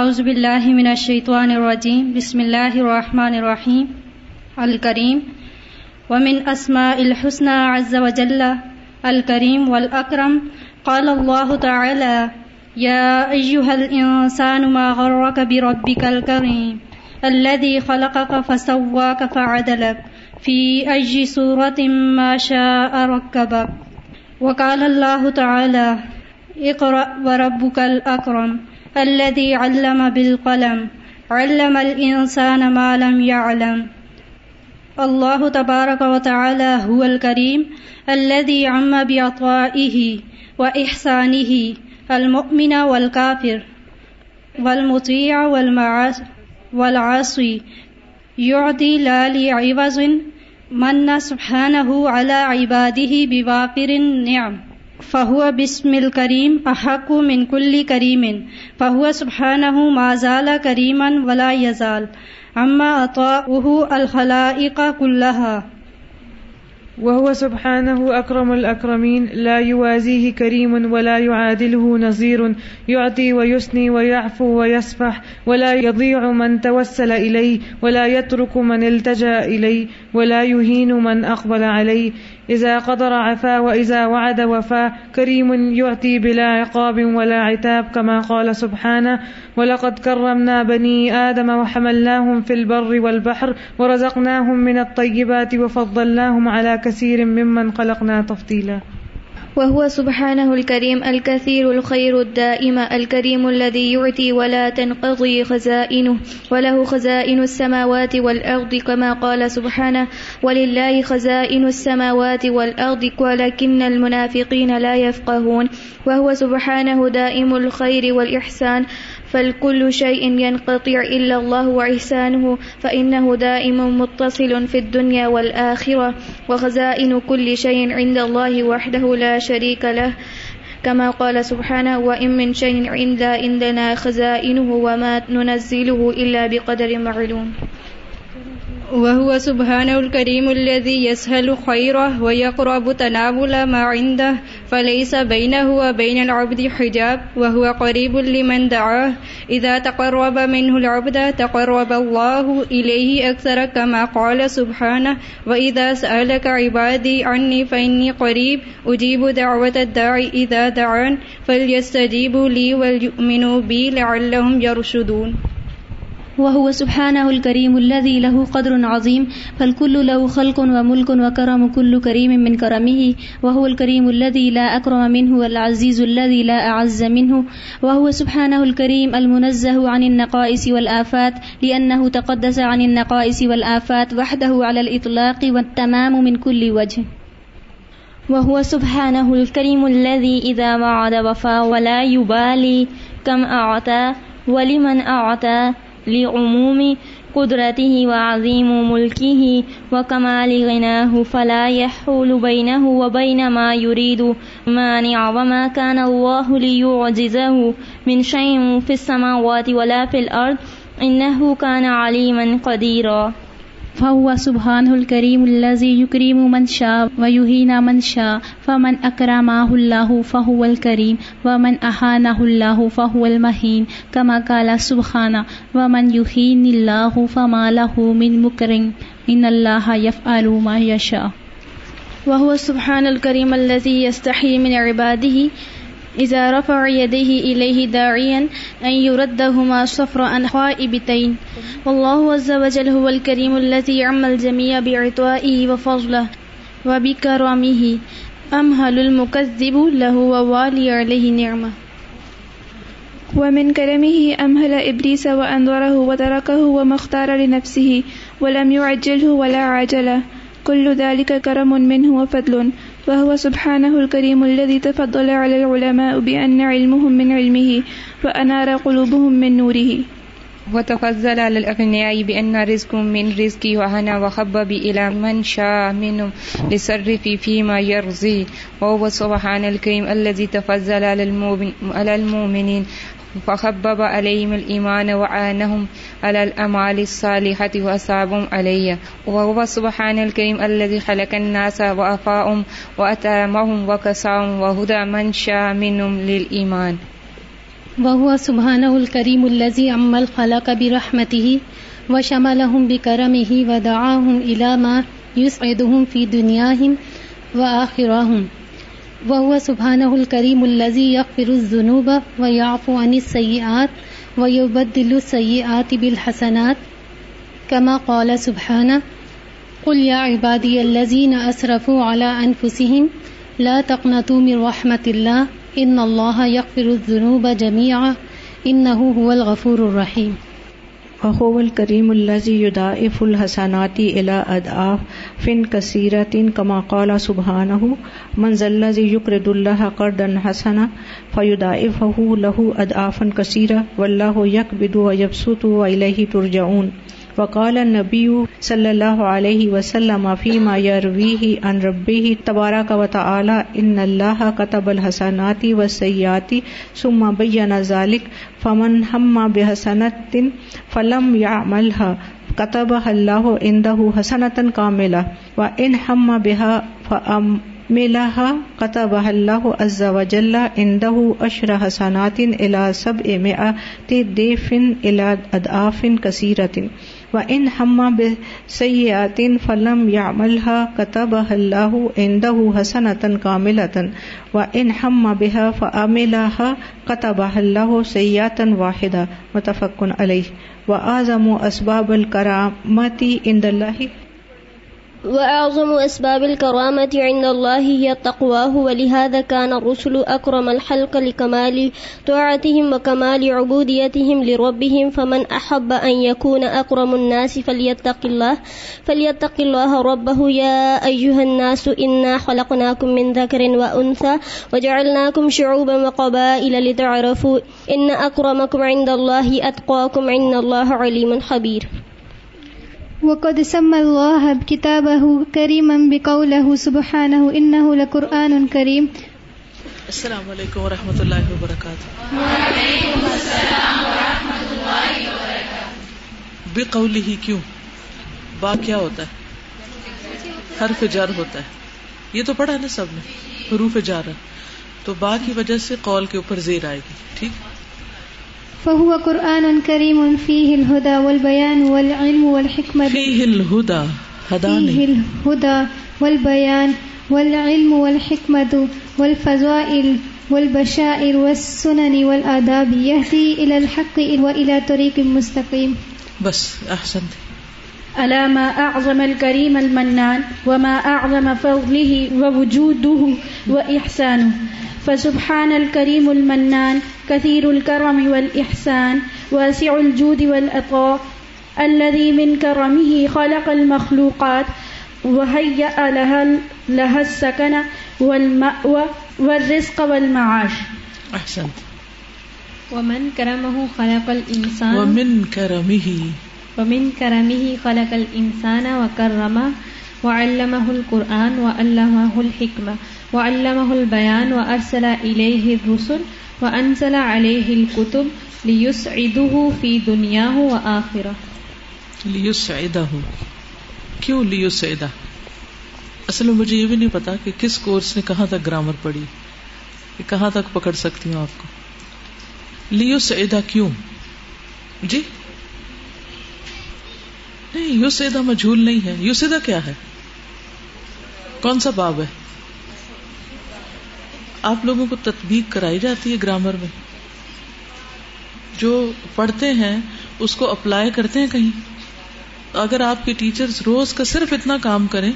اعوذ باللہ من الشیطان الرجیم، بسم اللہ الرحمن الرحیم، الکریم، ومن اسماء الحسنى عز وجل الكريم والأكرم قال الله تعالى يا أيها الإنسان ما غرك بربك الكريم الذي خلقك فسواك فعدلك في أي سورة ما شاء ركبك وقال الله تعالى اقرأ وربك الأكرم الذي علم بالقلم، علم الإنسان ما لم يعلم. الله تبارك وتعالى هو الكريم الذي عم بعطائه وإحسانه، المؤمن والكافر، والمطيع والعاصي. يعطي لا لعوز من سبحانه على عباده بوافر النعم. فہو بسم الکریم احق من کل کریم، فہو سبحانہ ما زال کریما ولا یزال اما اطاعه الخلائق كلها وهو سبحانه أكرم الأكرمين لا يوازيه كريم ولا يعادله نظير يعطي ويسني ويعفو ويسفح ولا يضيع من توسل إليه ولا يترك من التجأ إليه ولا يهين من أقبل عليه إذا قدر عفا وإذا وعد وفا كريم يعطي بلا عقاب ولا عتاب كما قال سبحانه ولقد كرمنا بني آدم وحملناهم في البر والبحر ورزقناهم من الطيبات وفضلناهم على كثير ممن خلقنا تفضيلا وهو سبحانه الكريم الكثير الخير الدائم الكريم الذي يعطي ولا تنقضي خزائنه وله خزائن السماوات والأرض كما قال سبحانه ولله خزائن السماوات والأرض ولكن المنافقين لا يفقهون وهو سبحانه دائم الخير والإحسان فالكل شيء ينقطع إلا الله وإحسانه فإنه دائم متصل في الدنيا والآخرة وخزائن كل شيء عند الله وحده لا شريك له كما قال سبحانه وإن من شيء عند عندنا خزائنه وما ننزله إلا بقدر معلوم وهو سبحانه الكريم الذي يسهل خيره ويقرب تناول ما عنده، فليس بينه وبين العبد حجاب، وهو قريب لمن دعاه. إذا تقرب منه العبد، تقرب الله إليه أكثر كما قال سبحانه، وإذا سألك عبادي عني فإني قريب، أجيب دعوة الداعي إذا دعان، فليستجيبوا لي وليؤمنوا بي لعلهم يرشدون. وهو سبحانه الكريم الذي له قدر عظيم، فالكل له خلق وملك وكرم كل كريم من كرمه، وهو الكريم الذي لا أكرم منه والعزيز الذي لا أعز منه، وهو سبحانه الكريم المنزه عن النقائص والآفات، لأنه تقدس عن النقائص والآفات وحده على الإطلاق والتمام من كل وجه. وهو سبحانه الكريم الذي إذا وعد وفى ولا يبالي كم أعطى ولمن أعطى لعموم قدرته وعظيم ملكه وكمال غناه فلا يحول بينه وبين ما يريد. مانع وما كان الله ليعجزه من شيء في السماوات ولا في الأرض. إنه كان عليما قديرا. فهو سبحانه الكريم الذي يكرم من شاء ويهين من شاء فمن أكرمه الله فهو الكريم ومن أهانه الله فهو المهين كما قال سبحانه ومن يهين الله فما له من مكرم إن الله يفعل ما يشاء وهو سبحان الكريم الذي يستحي من عباده إذا رفع يديه إليه داعيا أن يردهما صفر عن خائبتين والله عز وجل هو الكريم الذي عم الجميع بعطائه وفضله وبكرمه. أمهل المكذب له ووالي عليه نعمة. ومن كرمه أمهل إبليس وأنظره وتركه وما اختار لنفسه، ولم يعجله ولا عجله كل ذلك كرم منه وفضل. وهو سبحانه الكريم الذي تفضل على العلماء بأن علمهم من علمه وأنار قلوبهم من نوره. وتفضل على الأغنياء بأن رزق من رزقي وهنا وخبب إلى من شاء منهم لصرف فيما يرضي. وهو سبحان الكريم الذي تفضل على المؤمنين. فخبب عليهم الإيمان وعانهم على الأمال الصالحة وأصابهم علي وهو سبحان الكريم الذي خلق الناس وأفاهم وأتامهم وكساهم وهدى من شاء منهم للإيمان وهو سبحانه الكريم الذي عم الخلق برحمته وشملهم بكرمه ودعاهم إلى ما يسعدهم في دنياهم وآخرهم وهو سبحانه الكريم الذي يغفر الذنوب ويعفو عن السيئات ويبدل السيئات بالحسنات. كما قال سبحانه قل يا عبادي الذين أسرفوا على أنفسهم لا تقنطوا من رحمة الله ان اللہ یغفر الذنوب جميعا انه هو الغفور الرحیم وهو الكريم فن کثیر تین کما قلا كثيرة كما قال سبحانه اللہ ذا حسن يقرض الله لہو حسنا کثیرہ و اللہ یک بدو يقبض و واليه ترجعون. وقال النبی صلی اللہ علیہ وسلم فیما فيما يرويه عن ربه تبارك وتعالى ان اللہ الله كتب الحسنات والسيئات ثم بين ذلك فمن هم بحسنة فلم يعملها كتبها الله عنده حسنة كاملة وإن هم بها فأملها كتبها الله عز وجل عنده أشر حسنات إلى سبعمائة ضعف إلى أضعاف كثيرة و ان ہما بے سیاتن فلم یا ملحا کتب اللہ اندہ حسنتن کاملتن و ان ہما بحا فعملہ قطب اللہ سیاتن واحدہ متفقن علیہ و اعظم اسباب الکرامتی عند اللہ وأعظم أسباب الكرامة عند الله هي التقواه ولهذا كان الرسل أكرم الحلق لكمال طاعتهم وكمال عبوديتهم لربهم، فمن أحب أن يكون أكرم الناس فليتق الله فليتق الله ربه. يا أيها الناس، إنا خلقناكم من ذكر وأنثى وجعلناكم شعوبا وقبائل لتعرفوا إن أكرمكم عند الله، أتقاكم عند الله عليم خبير. وقد سمى الله كتابه كريما بقوله سبحانه إنه لقرآن كريم. السلام علیکم ورحمۃ اللہ وبرکاتہ بے قولی ہی کیوں؟ با کیا ہوتا ہے. حرف جر ہوتا ہے. یہ تو پڑھا نا سب نے؟ حروف جار. تو با کی وجہ سے قول کے اوپر زیر آئے گی. ٹھیک؟ فهو قرآن كريم فيه الهدى والبيان والعلم والحكمة فيه الهدى فيه الهدى والبيان والعلم والحكمة والفضائل والبشائر والسنن والآداب يهدي إلى الحق وإلى طريق مستقيم بس أحسنت ألا ما أعظم الكريم المنان وما أعظم فضله ووجوده وإحسانه. فسبحان الكريم المنان كثير الكرم والإحسان واسع الجود والأطاء الذي من كرمه خلق المخلوقات وهيأ لها, لها السكن والمأوى والرزق والمعاش. أحسنت. ومن كرمه خلق الإنسان. ومن كرمه ومن كرمه خلق الإنسان وكرمه وعلمه القرآن وعلمه الحكمة وعلمه البيان وأرسل إليه الرسل وأنزل عليه الكتب ليسعده في دنياه وآخرة ليسعده کیوں لیسعدہ؟ اصل میں مجھے یہ بھی نہیں پتا کہ کس کورس نے کہاں تک گرامر پڑھی، کہ کہاں تک پکڑ سکتی ہوں آپ کو۔ لیسعدہ کیوں؟ جی؟ نہیں یوسیدہ مجھول نہیں ہے۔ یوسیدہ کیا ہے؟ کون سا باب ہے؟ آپ لوگوں کو تطبیق کرائی جاتی ہے گرامر میں۔ جو پڑھتے ہیں، اس کو اپلائی کرتے ہیں کہیں۔ اگر آپ کے ٹیچر روز کا صرف اتنا کام کریں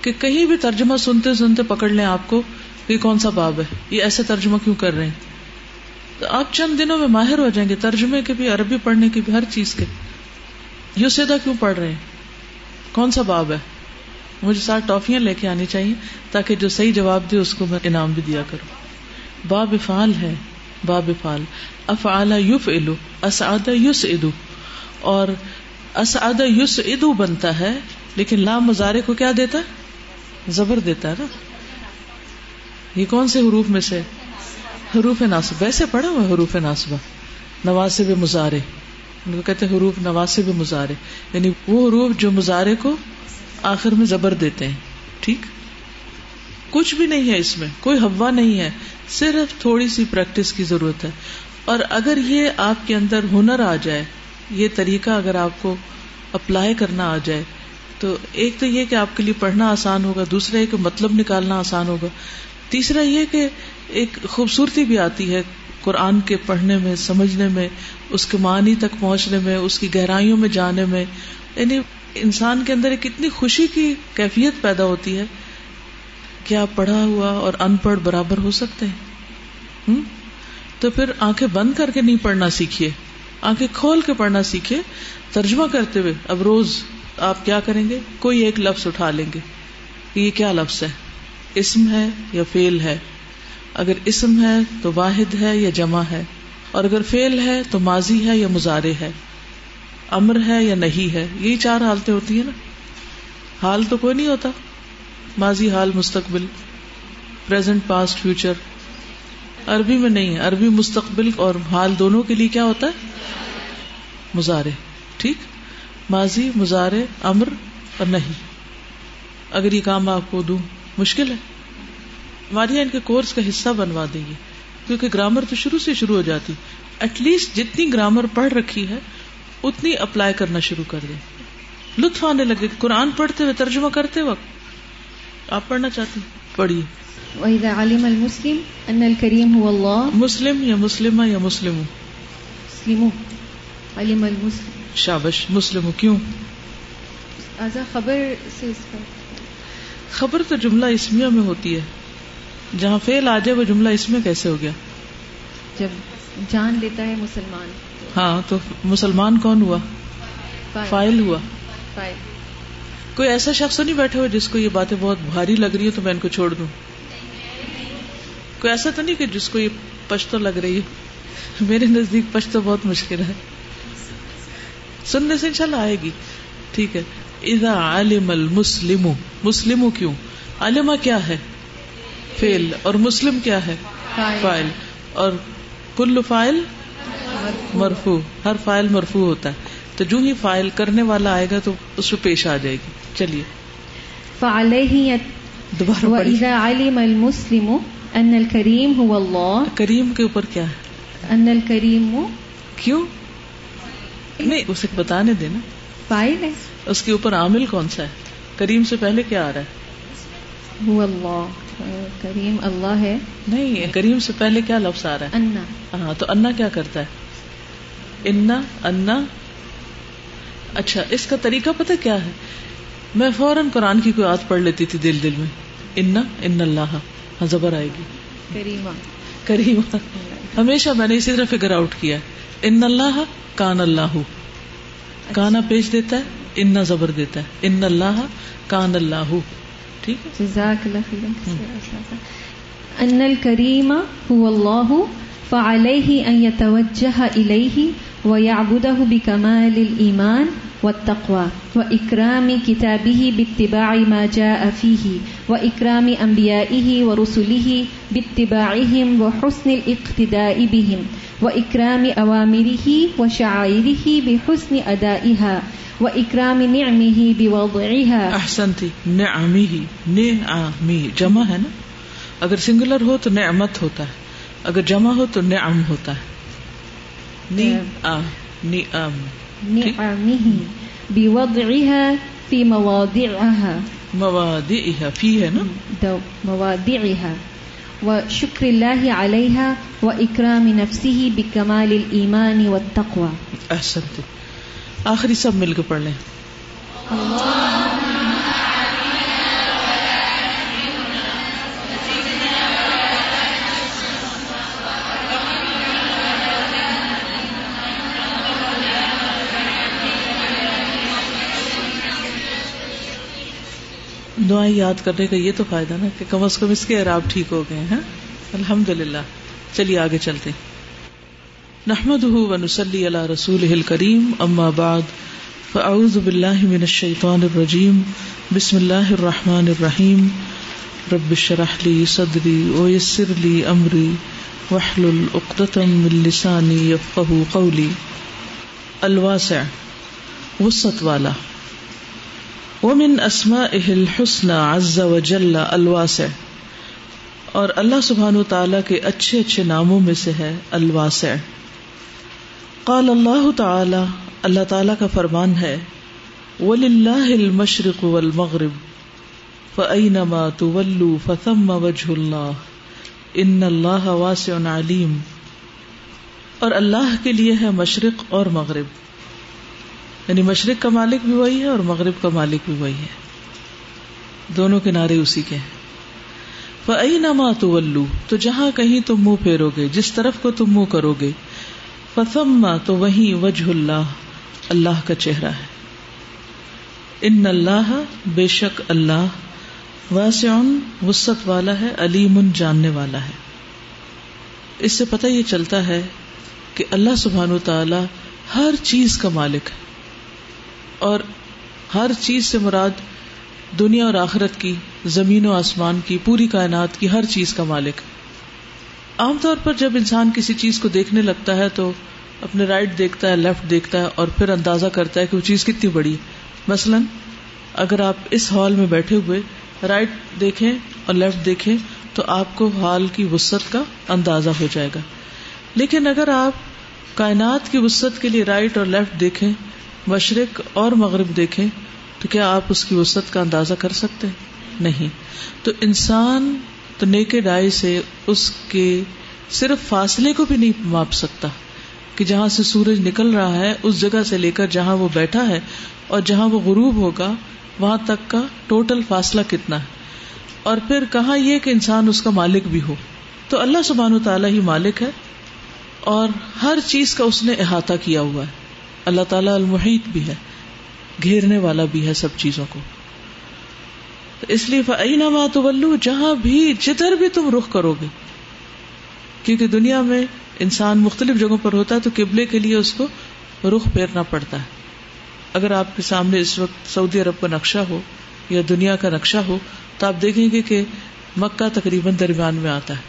کہ کہیں بھی ترجمہ سنتے سنتے پکڑ لیں آپ کو یہ کون سا باب ہے؟ یہ ایسے ترجمہ کیوں کر رہے ہیں؟ تو آپ چند دنوں میں ماہر ہو جائیں گے، ترجمے کے بھی، عربی پڑھنے کے بھی، ہر چیز کے۔ یو سیدھا کیوں پڑھ رہے ہیں؟ کون سا باب ہے؟ مجھے ساتھ ٹافیاں لے کے آنی چاہیے تاکہ جو صحیح جواب دے اس کو میں انعام بھی دیا کروں۔ باب فال ہے، باب فال افعال یوف الو اسعد یوس ادو اور اسعد یوس ادو بنتا ہے، لیکن لام مزارے کو کیا دیتا ہے؟ زبر دیتا ہے نا۔ یہ کون سے حروف میں سے؟ حروف ناصب ویسے پڑھا ہوا حروف ناصبہ نواسب مزارے ان کو کہتے ہیں حروف نواسب مزارے یعنی وہ حروف جو مزارے کو آخر میں زبر دیتے ہیں. ٹھیک؟ کچھ بھی نہیں ہے اس میں. کوئی ہوا نہیں ہے. صرف تھوڑی سی پریکٹس کی ضرورت ہے. اور اگر یہ آپ کے اندر ہنر آ جائے، یہ طریقہ اگر آپ کو اپلائی کرنا آ جائے، تو ایک تو یہ کہ آپ کے لیے پڑھنا آسان ہوگا، دوسرا یہ کہ مطلب نکالنا آسان ہوگا. تیسرا یہ کہ ایک خوبصورتی بھی آتی ہے قرآن کے پڑھنے میں، سمجھنے میں اس کے معنی تک پہنچنے میں، اس کی گہرائیوں میں جانے میں یعنی انسان کے اندر ایک اتنی خوشی کی کیفیت پیدا ہوتی ہے کہ آپ پڑھا ہوا اور ان پڑھ برابر ہو سکتے ہیں۔ تو پھر آنکھیں بند کر کے نہیں پڑھنا سیکھیے۔ آنکھیں کھول کے پڑھنا سیکھیے۔ ترجمہ کرتے ہوئے اب روز آپ کیا کریں گے؟ کوئی ایک لفظ اٹھا لیں گے۔ کہ یہ کیا لفظ ہے؟ اسم ہے یا فیل ہے؟ اگر اسم ہے تو واحد ہے یا جمع ہے؟ اور اگر فیل ہے تو ماضی ہے یا مزارے ہے۔ امر ہے یا نہیں ہے۔ یہی چار حالتیں ہوتی ہیں نا۔ حال تو کوئی نہیں ہوتا۔ ماضی، حال، مستقبل۔ پرزینٹ پاسٹ فیوچر عربی میں نہیں ہے۔ عربی مستقبل اور حال دونوں کے لیے کیا ہوتا ہے؟ مزارے ٹھیک؟ ماضی مزارے امر اور نہیں اگر یہ کام آپ کو دوں، مشکل ہے۔ ہماری ان کے کورس کا حصہ بنوا دیں گے۔ کیونکہ گرامر تو شروع سے شروع ہو جاتی۔ ایٹ لیسٹ جتنی گرامر پڑھ رکھی ہے اتنی اپلائی کرنا شروع کر دیں۔ لطف آنے لگے قرآن پڑھتے ہوئے ترجمہ کرتے وقت۔ آپ پڑھنا چاہتے ہیں؟ پڑھیے۔ وَإِذَا عَلِمَ الْمُسْلِمْ أَنَّ الْكَرِيمُ هُوَ اللَّهُ مسلم یا مسلمہ یا مسلم؟ علم المسلم۔ شابش مسلم کیوں؟ خبر سے اس کا خبر تو جملہ اسمیہ میں ہوتی ہے۔ جہاں فیل آ جائے وہ جملہ اس میں کیسے ہو گیا؟ جب جان لیتا ہے مسلمان۔ ہاں تو مسلمان کون ہوا؟ فائل۔ ہوا۔ فائل۔ کوئی ایسا شخص نہیں بیٹھے ہوا جس کو یہ باتیں بہت بھاری لگ رہی ہے تو میں ان کو چھوڑ دوں؟ کوئی ایسا تو نہیں کہ جس کو یہ پشتو لگ رہی ہے؟ میرے نزدیک پشتو بہت مشکل ہے۔ سننے سے انشاءاللہ آئے گی۔ ٹھیک ہے۔ اذا علم المسلم مسلم کیوں؟ علمہ کیا ہے؟ فیل اور مسلم کیا ہے؟ فائل. اور کل فائل مرفو ہر فائل مرفو ہوتا ہے. تو جو ہی فائل کرنے والا آئے گا تو اس پہ پیش آ جائے گی. چلیے. فعليه دوبارہ پڑھیے. وإذا علم المسلم أن الكريم هو الله کریم کے اوپر کیا ہے؟ أن الكريم کیوں؟ نہیں اسے بتانے دینا فاعل ہے. اس کے اوپر عامل کون سا ہے؟ کریم سے پہلے کیا آ رہا ہے؟ هو الله کریم اللہ ہے. نہیں کریم سے پہلے کیا لفظ آ رہا ہے؟ انا. ہاں تو انا کیا کرتا ہے؟ انا انا. اچھا اس کا طریقہ پتہ کیا ہے؟ میں فوراً قرآن کی کوئی آت پڑھ لیتی تھی دل دل میں۔ انا ان اللہ. ہاں زبر آئے گی۔ کریمہ. کریم ہمیشہ میں نے اسی طرح فگر آؤٹ کیا ان اللہ کان اللہ. کانا پیش دیتا ہے انا زبر دیتا ہے۔ ان اللہ کان اللہ. ٹھیک ہے؟ جزاک اللہ خیرا ان الكريم هو اللہ فعليه ان يتوجه اليه ويعبده بكمال الايمان والتقوى واكرام كتابه باتباع ما جاء فيه واكرام انبيائه ورسله باتباعهم وحسن الاقتداء بهم واكرام اوامره وشعائره بحسن ادائها واکرام نعمه بوضعها احسنتی نعمی ہی نعمی جمع ہے نا؟ اگر سنگولر ہو تو نعمت ہوتا ہے۔ اگر جمع ہو تو نعم ہوتا ہے۔ ام نعمه بوضعها في مواضعها مواد فی ہے نا؟ مواضعها وشكر الله عليها وإكرام نفسه بكمال الإيمان والتقوى احسنتی آخری سب مل کے پڑھ لیں۔ دعائیں یاد کرنے کا یہ تو فائدہ نا کہ کم از کم اس کے عراب ٹھیک ہو گئے ہیں ہاں؟ الحمد للہ چلیے آگے چلتے نحمده ونسلی علی رسوله الكریم اما بعد، فاعوذ باللہ من الشیطان الرجیم، بسم اللہ الرحمن الرحیم۔ رب اشرح لی صدری ویسر لی امری، واحلل عقدة من لسانی یفقهوا قولی۔ الواسع، وسط والا۔ ومن اسمائه الحسنى عز وجل الواسع، اور اللہ سبحان تعالی کے اچھے اچھے ناموں میں سے ہے الواسع۔ قال اللہ تعالی اللہ تعالی کا فرمان ہے، وَلِلَّهِ الْمَشْرِقُ وَالْمَغْرِبُ، فَأَيْنَمَا تُوَلُّوا فَثَمَّ وَجْهُ اللَّهِ، إِنَّ اللَّهَ وَاسِعٌ عَلِيمٌ۔ اور اللہ کے لیے ہے مشرق اور مغرب۔ یعنی مشرق کا مالک بھی وہی ہے اور مغرب کا مالک بھی وہی ہے۔ دونوں کنارے اسی کے ہیں۔ فَأَيْنَمَا تُوَلُّوا تو جہاں کہیں تم منہ پھیرو گے جس طرف کو تم منہ کرو گے فَثَمَّ تو وہیں وجہ اللہ اللہ کا چہرہ ہے۔ ان اللہ بے شک اللہ، واسع، وسط والا ہے، علیم، جاننے والا ہے۔ اس سے پتہ یہ چلتا ہے کہ اللہ سبحان و تعالی ہر چیز کا مالک ہے۔ اور ہر چیز سے مراد دنیا اور آخرت کی، زمین و آسمان کی، پوری کائنات کی ہر چیز کا مالک۔ عام طور پر جب انسان کسی چیز کو دیکھنے لگتا ہے تو اپنے رائٹ دیکھتا ہے لیفٹ دیکھتا ہے اور پھر اندازہ کرتا ہے کہ وہ چیز کتنی بڑی ہے۔ مثلاً اگر آپ اس ہال میں بیٹھے ہوئے رائٹ دیکھیں اور لیفٹ دیکھیں تو آپ کو ہال کی وسط کا اندازہ ہو جائے گا۔ لیکن اگر آپ کائنات کی وسط کے لیے رائٹ اور لیفٹ دیکھیں مشرق اور مغرب دیکھیں تو کیا آپ اس کی وسط کا اندازہ کر سکتے؟ نہیں۔ تو انسان تو نیکے ڈائی سے اس کے صرف فاصلے کو بھی نہیں ماپ سکتا کہ جہاں سے سورج نکل رہا ہے، اس جگہ سے لے کر جہاں وہ بیٹھا ہے اور جہاں وہ غروب ہوگا، وہاں تک کا ٹوٹل فاصلہ کتنا ہے۔ اور پھر کہاں یہ کہ انسان اس کا مالک بھی ہو؟ تو اللہ سبحان و تعالیٰ ہی مالک ہے اور ہر چیز کا اس نے احاطہ کیا ہوا ہے۔ اللہ تعالیٰ المحیط بھی ہے، گھیرنے والا بھی ہے سب چیزوں کو۔ تو اس لیے فعین جہاں بھی جدھر بھی تم رخ کرو گے۔ کیونکہ دنیا میں انسان مختلف جگہوں پر ہوتا ہے، تو قبلے کے لیے اس کو رخ پھیرنا پڑتا ہے۔ اگر آپ کے سامنے اس وقت سعودی عرب کا نقشہ ہو یا دنیا کا نقشہ ہو، تو آپ دیکھیں گے کہ مکہ تقریباً درمیان میں آتا ہے۔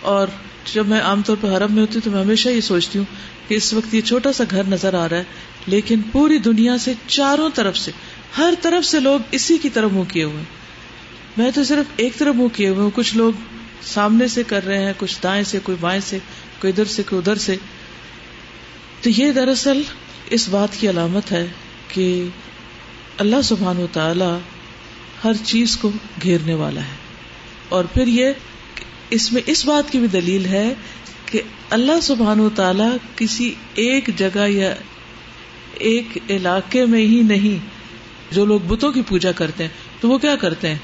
اور جب میں عام طور پر حرم میں ہوتی ہوں، تو میں ہمیشہ یہ سوچتی ہوں کہ اس وقت یہ چھوٹا سا گھر نظر آ رہا ہے، لیکن پوری دنیا سے چاروں طرف سے، ہر طرف سے لوگ اسی کی طرف منہ کیے ہوئے میں تو صرف ایک طرف منہ کیے ہوئے ہوں۔ کچھ لوگ سامنے سے کر رہے ہیں، کچھ دائیں سے، کوئی بائیں سے، کوئی ادھر سے، کوئی ادھر سے۔ تو یہ دراصل اس بات کی علامت ہے کہ اللہ سبحان و تعالی ہر چیز کو گھیرنے والا ہے۔ اور پھر یہ اس میں اس بات کی بھی دلیل ہے کہ اللہ سبحان و تعالی کسی ایک جگہ یا ایک علاقے میں ہی نہیں جو لوگ بتوں کی پوجا کرتے ہیں، تو وہ کیا کرتے ہیں؟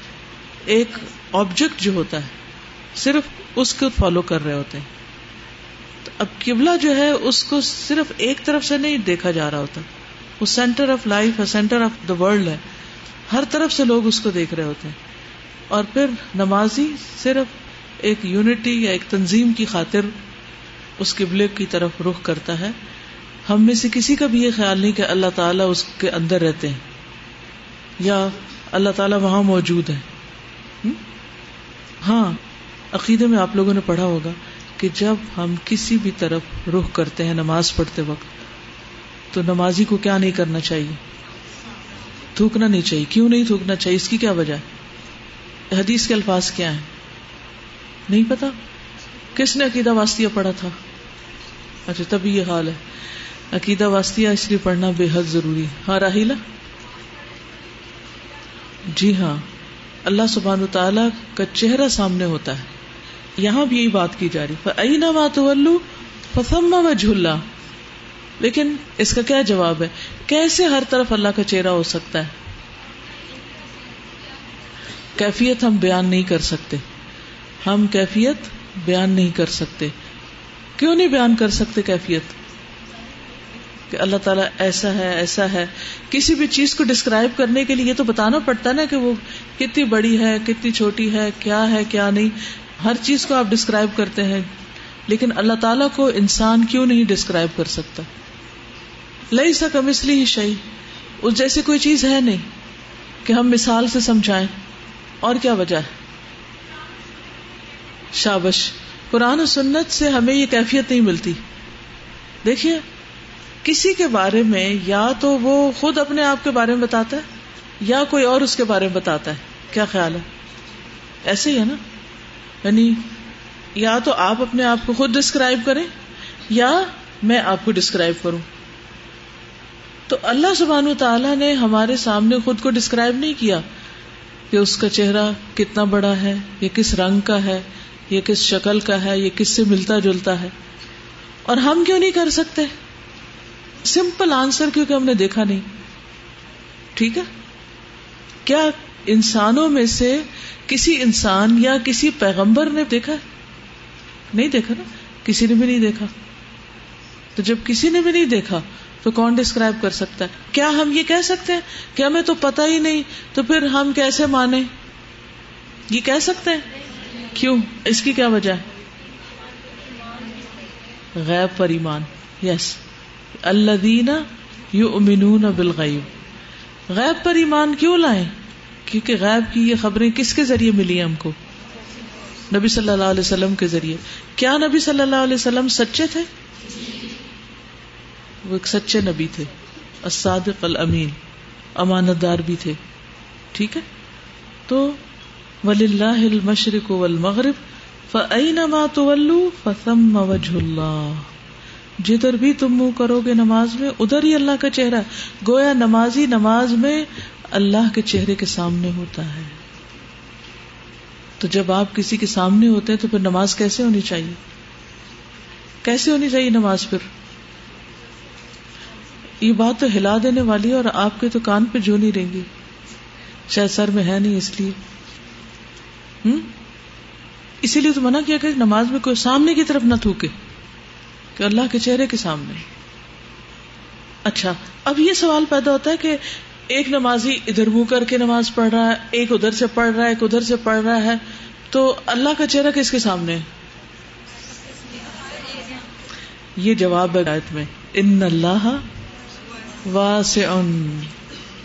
ایک آبجیکٹ جو ہوتا ہے، صرف اس کو فالو کر رہے ہوتے ہیں۔ اب قبلہ جو ہے، اس کو صرف ایک طرف سے نہیں دیکھا جا رہا ہوتا۔ وہ سینٹر آف لائف ہے سینٹر آف دا ورلڈ ہے۔ ہر طرف سے لوگ اس کو دیکھ رہے ہوتے ہیں۔ اور پھر نمازی صرف ایک یونٹی یا ایک تنظیم کی خاطر اس قبلے کی طرف رخ کرتا ہے۔ ہم میں سے کسی کا بھی یہ خیال نہیں کہ اللہ تعالیٰ اس کے اندر رہتے ہیں یا اللہ تعالیٰ وہاں موجود ہے ہاں عقیدے میں آپ لوگوں نے پڑھا ہوگا کہ جب ہم کسی بھی طرف رخ کرتے ہیں نماز پڑھتے وقت، تو نمازی کو کیا نہیں کرنا چاہیے؟ تھوکنا نہیں چاہیے۔ کیوں نہیں تھوکنا چاہیے؟ اس کی کیا وجہ ہے؟ حدیث کے الفاظ کیا ہیں؟ نہیں پتا؟ کس نے عقیدہ واسطیہ پڑھا تھا؟ اچھا تبھی یہ حال ہے۔ عقیدہ واسطیہ اس لیے پڑھنا بے حد ضروری ہاں راہیلا جی ہاں اللہ سبحان و تعالی کا چہرہ سامنے ہوتا ہے۔ یہاں بھی یہی بات کی جا رہی۔ فسما و جھولا لیکن اس کا کیا جواب ہے؟ کیسے ہر طرف اللہ کا چہرہ ہو سکتا ہے؟ کیفیت ہم بیان نہیں کر سکتے۔ ہم کیفیت بیان نہیں کر سکتے۔ کیوں نہیں بیان کر سکتے کیفیت؟ کہ اللہ تعالیٰ ایسا ہے ایسا ہے۔ کسی بھی چیز کو ڈسکرائب کرنے کے لیے یہ تو بتانا پڑتا ہے نا کہ وہ کتنی بڑی ہے، کتنی چھوٹی ہے، کیا ہے، کیا نہیں۔ ہر چیز کو آپ ڈسکرائب کرتے ہیں۔ لیکن اللہ تعالیٰ کو انسان کیوں نہیں ڈسکرائب کر سکتا؟ لئی سا کم اس لیے ہی شہی اس جیسی کوئی چیز ہے نہیں کہ ہم مثال سے سمجھائیں۔ اور کیا وجہ ہے؟ شابش۔ قرآن و سنت سے ہمیں یہ کیفیت نہیں ملتی۔ دیکھیے، کسی کے بارے میں یا تو وہ خود اپنے آپ کے بارے میں بتاتا ہے، یا کوئی اور اس کے بارے میں بتاتا ہے۔ کیا خیال ہے؟ ایسے ہی ہے نا؟ یعنی یا تو آپ اپنے آپ کو خود ڈسکرائب کریں، یا میں آپ کو ڈسکرائب کروں۔ تو اللہ سبحان تعالیٰ نے ہمارے سامنے خود کو ڈسکرائب نہیں کیا کہ اس کا چہرہ کتنا بڑا ہے یہ کس رنگ کا ہے۔ یہ کس شکل کا ہے، یہ کس سے ملتا جلتا ہے؟ اور ہم کیوں نہیں کر سکتے؟ سمپل آنسر کیونکہ ہم نے دیکھا نہیں۔ ٹھیک ہے؟ کیا انسانوں میں سے کسی انسان یا کسی پیغمبر نے دیکھا؟ نہیں دیکھا نا؟ کسی نے بھی نہیں دیکھا۔ تو جب کسی نے بھی نہیں دیکھا، تو کون ڈسکرائب کر سکتا ہے؟ کیا ہم یہ کہہ سکتے ہیں؟ کہ ہمیں تو پتا ہی نہیں، تو پھر ہم کیسے مانے یہ کہہ سکتے ہیں؟ کیوں؟ اس کی کیا وجہ ہے؟ غیب پر ایمان یس اللہ دینا یو امین بالغیب. غیب پر ایمان کیوں لائیں؟ کیونکہ غیب کی یہ خبریں کس کے ذریعے ملی ہم کو؟ نبی صلی اللہ علیہ وسلم کے ذریعے. کیا نبی صلی اللہ علیہ وسلم سچے تھے؟ وہ ایک سچے نبی تھے. الصادق الامین امانت دار بھی تھے. ٹھیک ہے؟ تو ولی اللہ المشرق والمغرب فأینما تولو فثم وجہ اللہ جدھر بھی تم منہ کرو گے نماز میں، ادھر ہی اللہ کا چہرہ۔ گویا نمازی نماز میں اللہ کے چہرے کے سامنے ہوتا ہے۔ تو جب آپ کسی کے سامنے ہوتے ہیں تو پھر نماز کیسے ہونی چاہیے؟ کیسے ہونی چاہیے نماز پھر؟ یہ بات تو ہلا دینے والی ہے اور آپ کے تو کان پہ جو نہیں رہیں گی۔ شاید سر میں ہے نہیں اس لیے۔ ہوں اسی لیے تو منع کیا کہ نماز میں کوئی سامنے کی طرف نہ تھوکے، کہ اللہ کے چہرے کے سامنے۔ اچھا اب یہ سوال پیدا ہوتا ہے کہ ایک نمازی ادھر منہ کر کے نماز پڑھ رہا ہے، ایک ادھر سے پڑھ رہا ہے، ایک ادھر سے پڑھ رہا ہے، تو اللہ کا چہرہ کس کے سامنے؟ یہ جواب ہے آیت میں، ان اللہ واسع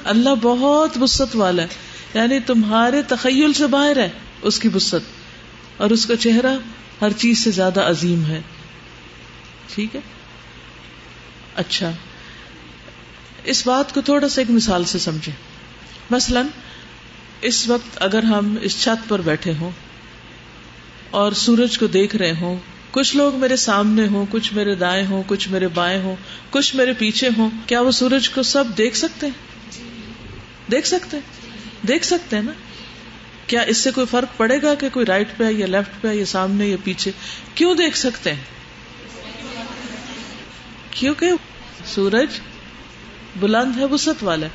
اللہ بہت وسط والا ہے یعنی تمہارے تخیل سے باہر ہے۔ اس کی وسط اور اس کا چہرہ ہر چیز سے زیادہ عظیم ہے۔ ٹھیک ہے؟ اچھا۔ اس بات کو تھوڑا سا ایک مثال سے سمجھے مثلا، اس وقت اگر ہم اس چھت پر بیٹھے ہوں اور سورج کو دیکھ رہے ہوں، کچھ لوگ میرے سامنے ہوں، کچھ میرے دائیں ہوں، کچھ میرے بائیں ہوں، کچھ میرے پیچھے ہوں، کیا وہ سورج کو سب دیکھ سکتے ہیں؟ دیکھ سکتے ہیں؟ دیکھ سکتے ہیں نا؟ کیا اس سے کوئی فرق پڑے گا کہ کوئی رائٹ پہ ہے یا لیفٹ پہ ہے یا سامنے یا پیچھے؟ کیوں دیکھ سکتے ہیں؟ کیونکہ سورج بلند ہے وسط والا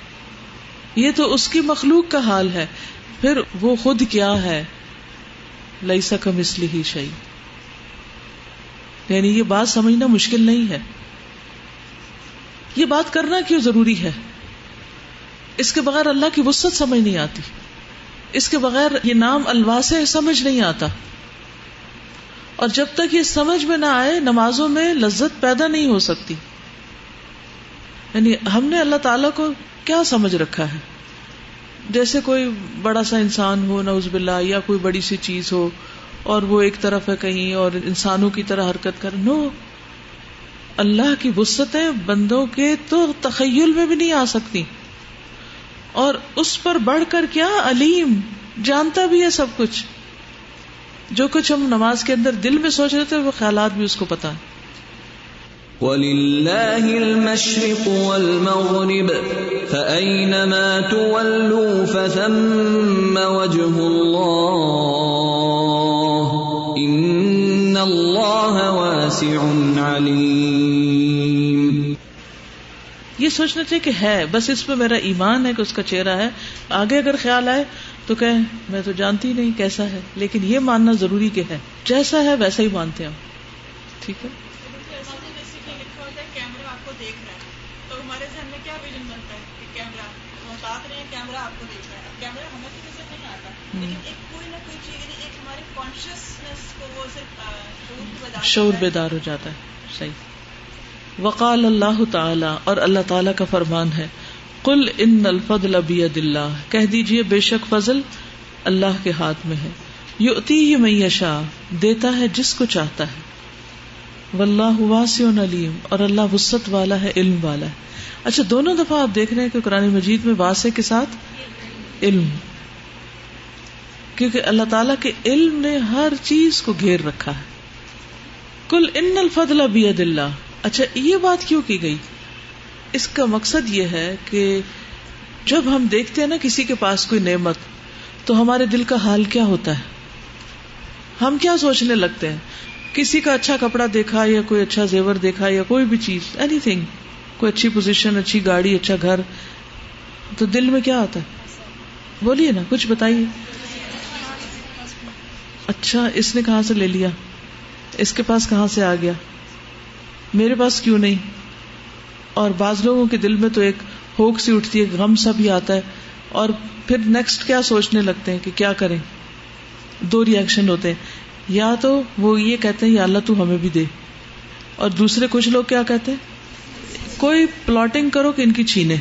یہ تو اس کی مخلوق کا حال ہے۔ پھر وہ خود کیا ہے؟ لئی سکم اس لیے ہی شہی یعنی یہ بات سمجھنا مشکل نہیں ہے۔ یہ بات کرنا کیوں ضروری ہے؟ اس کے بغیر اللہ کی وسط سمجھ نہیں آتی۔ اس کے بغیر یہ نام الواس سمجھ نہیں آتا۔ اور جب تک یہ سمجھ میں نہ آئے، نمازوں میں لذت پیدا نہیں ہو سکتی۔ یعنی ہم نے اللہ تعالی کو کیا سمجھ رکھا ہے؟ جیسے کوئی بڑا سا انسان ہو نوز باللہ، یا کوئی بڑی سی چیز ہو، اور وہ ایک طرف ہے کہیں اور انسانوں کی طرح حرکت کر، نو۔ اللہ کی وسطیں بندوں کے تو تخیل میں بھی نہیں آ سکتی۔ اور اس پر بڑھ کر کیا علیم، جانتا بھی ہے سب کچھ۔ جو کچھ ہم نماز کے اندر دل میں سوچ رہے تھے، وہ خیالات بھی اس کو پتا ہے وَلِلَّهِ الْمَشْرِقُ وَالْمَغْرِبُ، فَأَيْنَمَا تُوَلُّوا فَثَمَّ وَجْهُ اللَّهِ، إِنَّ اللَّهَ وَاسِعٌ عَلِيمٌ۔ یہ سوچنا چاہیے کہ ہے، بس اس پہ میرا ایمان ہے کہ اس کا چہرہ ہے۔ آگے اگر خیال آئے تو کہیں، میں تو جانتی نہیں کیسا ہے، لیکن یہ ماننا ضروری کہ ہے۔ جیسا ہے ویسا ہی مانتے ہیں ٹھیک ہے؟ شور بیدار ہو جاتا ہے۔ صحیح۔ وقال اللہ تعالی، اور اللہ تعالی کا فرمان ہے کل ان الفضل بید اللہ۔ کہہ دیجیے، بے شک فضل اللہ کے ہاتھ میں ہے۔ یؤتی ہی من یشاء، دیتا ہے جس کو چاہتا ہے۔ واللہ واسع علیم، اور اللہ وسط والا ہے، علم والا ہے۔ اچھا دونوں دفعہ آپ دیکھ رہے ہیں کہ قرآن مجید میں واسع کے ساتھ علم۔ کیونکہ اللہ تعالی کے علم نے ہر چیز کو گھیر رکھا ہے۔ کل ان الفضل بید اللہ۔ اچھا یہ بات کیوں کی گئی؟ اس کا مقصد یہ ہے کہ جب ہم دیکھتے ہیں نا کسی کے پاس کوئی نعمت، تو ہمارے دل کا حال کیا ہوتا ہے؟ ہم کیا سوچنے لگتے ہیں؟ کسی کا اچھا کپڑا دیکھا یا کوئی اچھا زیور دیکھا یا کوئی بھی چیز اینی تھنگ کوئی اچھی پوزیشن اچھی گاڑی اچھا گھر، تو دل میں کیا آتا ہے؟ بولیے نا، کچھ بتائیے۔ اچھا اس نے کہاں سے لے لیا؟ اس کے پاس کہاں سے آ گیا؟ میرے پاس کیوں نہیں؟ اور بعض لوگوں کے دل میں تو ایک ہوک سی اٹھتی ہے، غم سا بھی آتا ہے۔ اور پھر نیکسٹ کیا سوچنے لگتے ہیں کہ کیا کریں؟ دو ریئیکشن ہوتے ہیں۔ یا تو وہ یہ کہتے ہیں، یا اللہ تو ہمیں بھی دے۔ اور دوسرے کچھ لوگ کیا کہتے ہیں؟ کوئی پلاٹنگ کرو کہ ان کی چھینے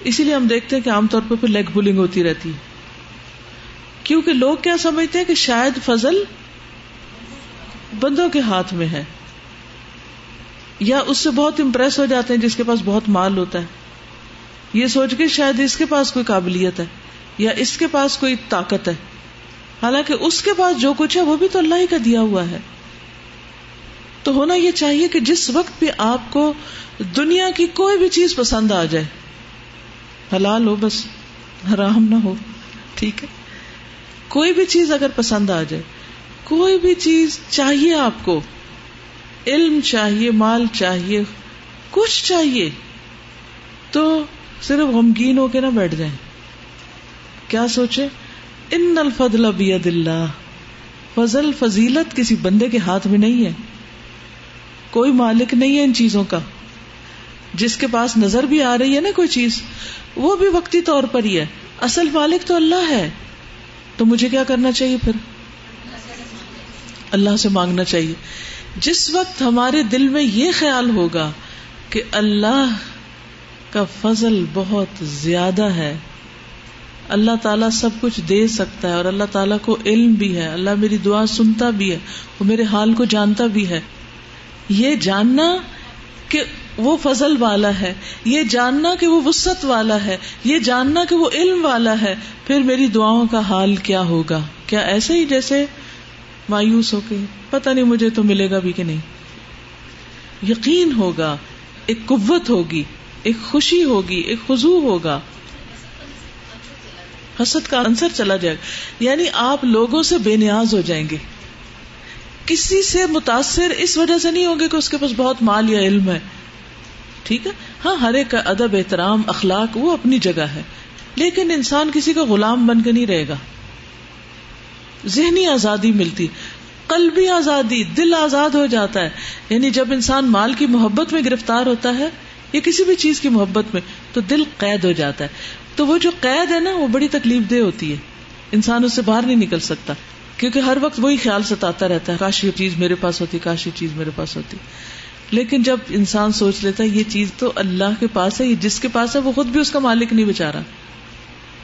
اسی لیے ہم دیکھتے ہیں کہ عام طور پہ پھر لیگ بلنگ ہوتی رہتی ہے۔ کیونکہ لوگ کیا سمجھتے ہیں کہ شاید فضل بندوں کے ہاتھ میں ہے۔ یا اس سے بہت امپریس ہو جاتے ہیں جس کے پاس بہت مال ہوتا ہے۔ یہ سوچ کے شاید اس کے پاس کوئی قابلیت ہے یا اس کے پاس کوئی طاقت ہے۔ حالانکہ اس کے پاس جو کچھ ہے وہ بھی تو اللہ ہی کا دیا ہوا ہے۔ تو ہونا یہ چاہیے کہ جس وقت بھی آپ کو دنیا کی کوئی بھی چیز پسند آ جائے، حلال ہو بس، حرام نہ ہو، ٹھیک ہے۔ کوئی بھی چیز اگر پسند آ جائے، کوئی بھی چیز چاہیے آپ کو علم چاہیے، مال چاہیے، کچھ چاہیے، تو صرف غمگین ہو کے نہ بیٹھ جائیں۔ کیا سوچے ان الفضل بید اللہ۔ فضل، فضیلت کسی بندے کے ہاتھ میں نہیں ہے۔ کوئی مالک نہیں ہے ان چیزوں کا۔ جس کے پاس نظر بھی آ رہی ہے نا کوئی چیز، وہ بھی وقتی طور پر ہی ہے۔ اصل مالک تو اللہ ہے۔ تو مجھے کیا کرنا چاہیے پھر؟ اللہ سے مانگنا چاہیے۔ جس وقت ہمارے دل میں یہ خیال ہوگا کہ اللہ کا فضل بہت زیادہ ہے، اللہ تعالیٰ سب کچھ دے سکتا ہے اور اللہ تعالیٰ کو علم بھی ہے، اللہ میری دعا سنتا بھی ہے، وہ میرے حال کو جانتا بھی ہے۔ یہ جاننا کہ وہ فضل والا ہے، یہ جاننا کہ وہ وسط والا ہے، یہ جاننا کہ وہ علم والا ہے، پھر میری دعاؤں کا حال کیا ہوگا؟ کیا ایسے ہی جیسے مایوس ہو کے پتا نہیں مجھے تو ملے گا بھی کہ نہیں۔ یقین ہوگا، ایک قوت ہوگی، ایک خوشی ہوگی، ایک خزو ہوگا۔ حسد کا انصر چلا جائے گا۔ یعنی آپ لوگوں سے بے نیاز ہو جائیں گے۔ کسی سے متاثر اس وجہ سے نہیں ہوگے کہ اس کے پاس بہت مال یا علم ہے۔ ٹھیک ہے؟ ہاں ہر ایک کا ادب، احترام، اخلاق، وہ اپنی جگہ ہے۔ لیکن انسان کسی کا غلام بن کے نہیں رہے گا۔ ذہنی آزادی ملتی، قلبی آزادی، دل آزاد ہو جاتا ہے۔ یعنی جب انسان مال کی محبت میں گرفتار ہوتا ہے، یا کسی بھی چیز کی محبت میں، تو دل قید ہو جاتا ہے۔ تو وہ جو قید ہے نا، وہ بڑی تکلیف دہ ہوتی ہے۔ انسان اس سے باہر نہیں نکل سکتا، کیونکہ ہر وقت وہی خیال ستاتا رہتا ہے، کاش یہ چیز میرے پاس ہوتی، کاش یہ چیز میرے پاس ہوتی۔ لیکن جب انسان سوچ لیتا ہے، یہ چیز تو اللہ کے پاس ہے، یہ جس کے پاس ہے، وہ خود بھی اس کا مالک نہیں بےچارا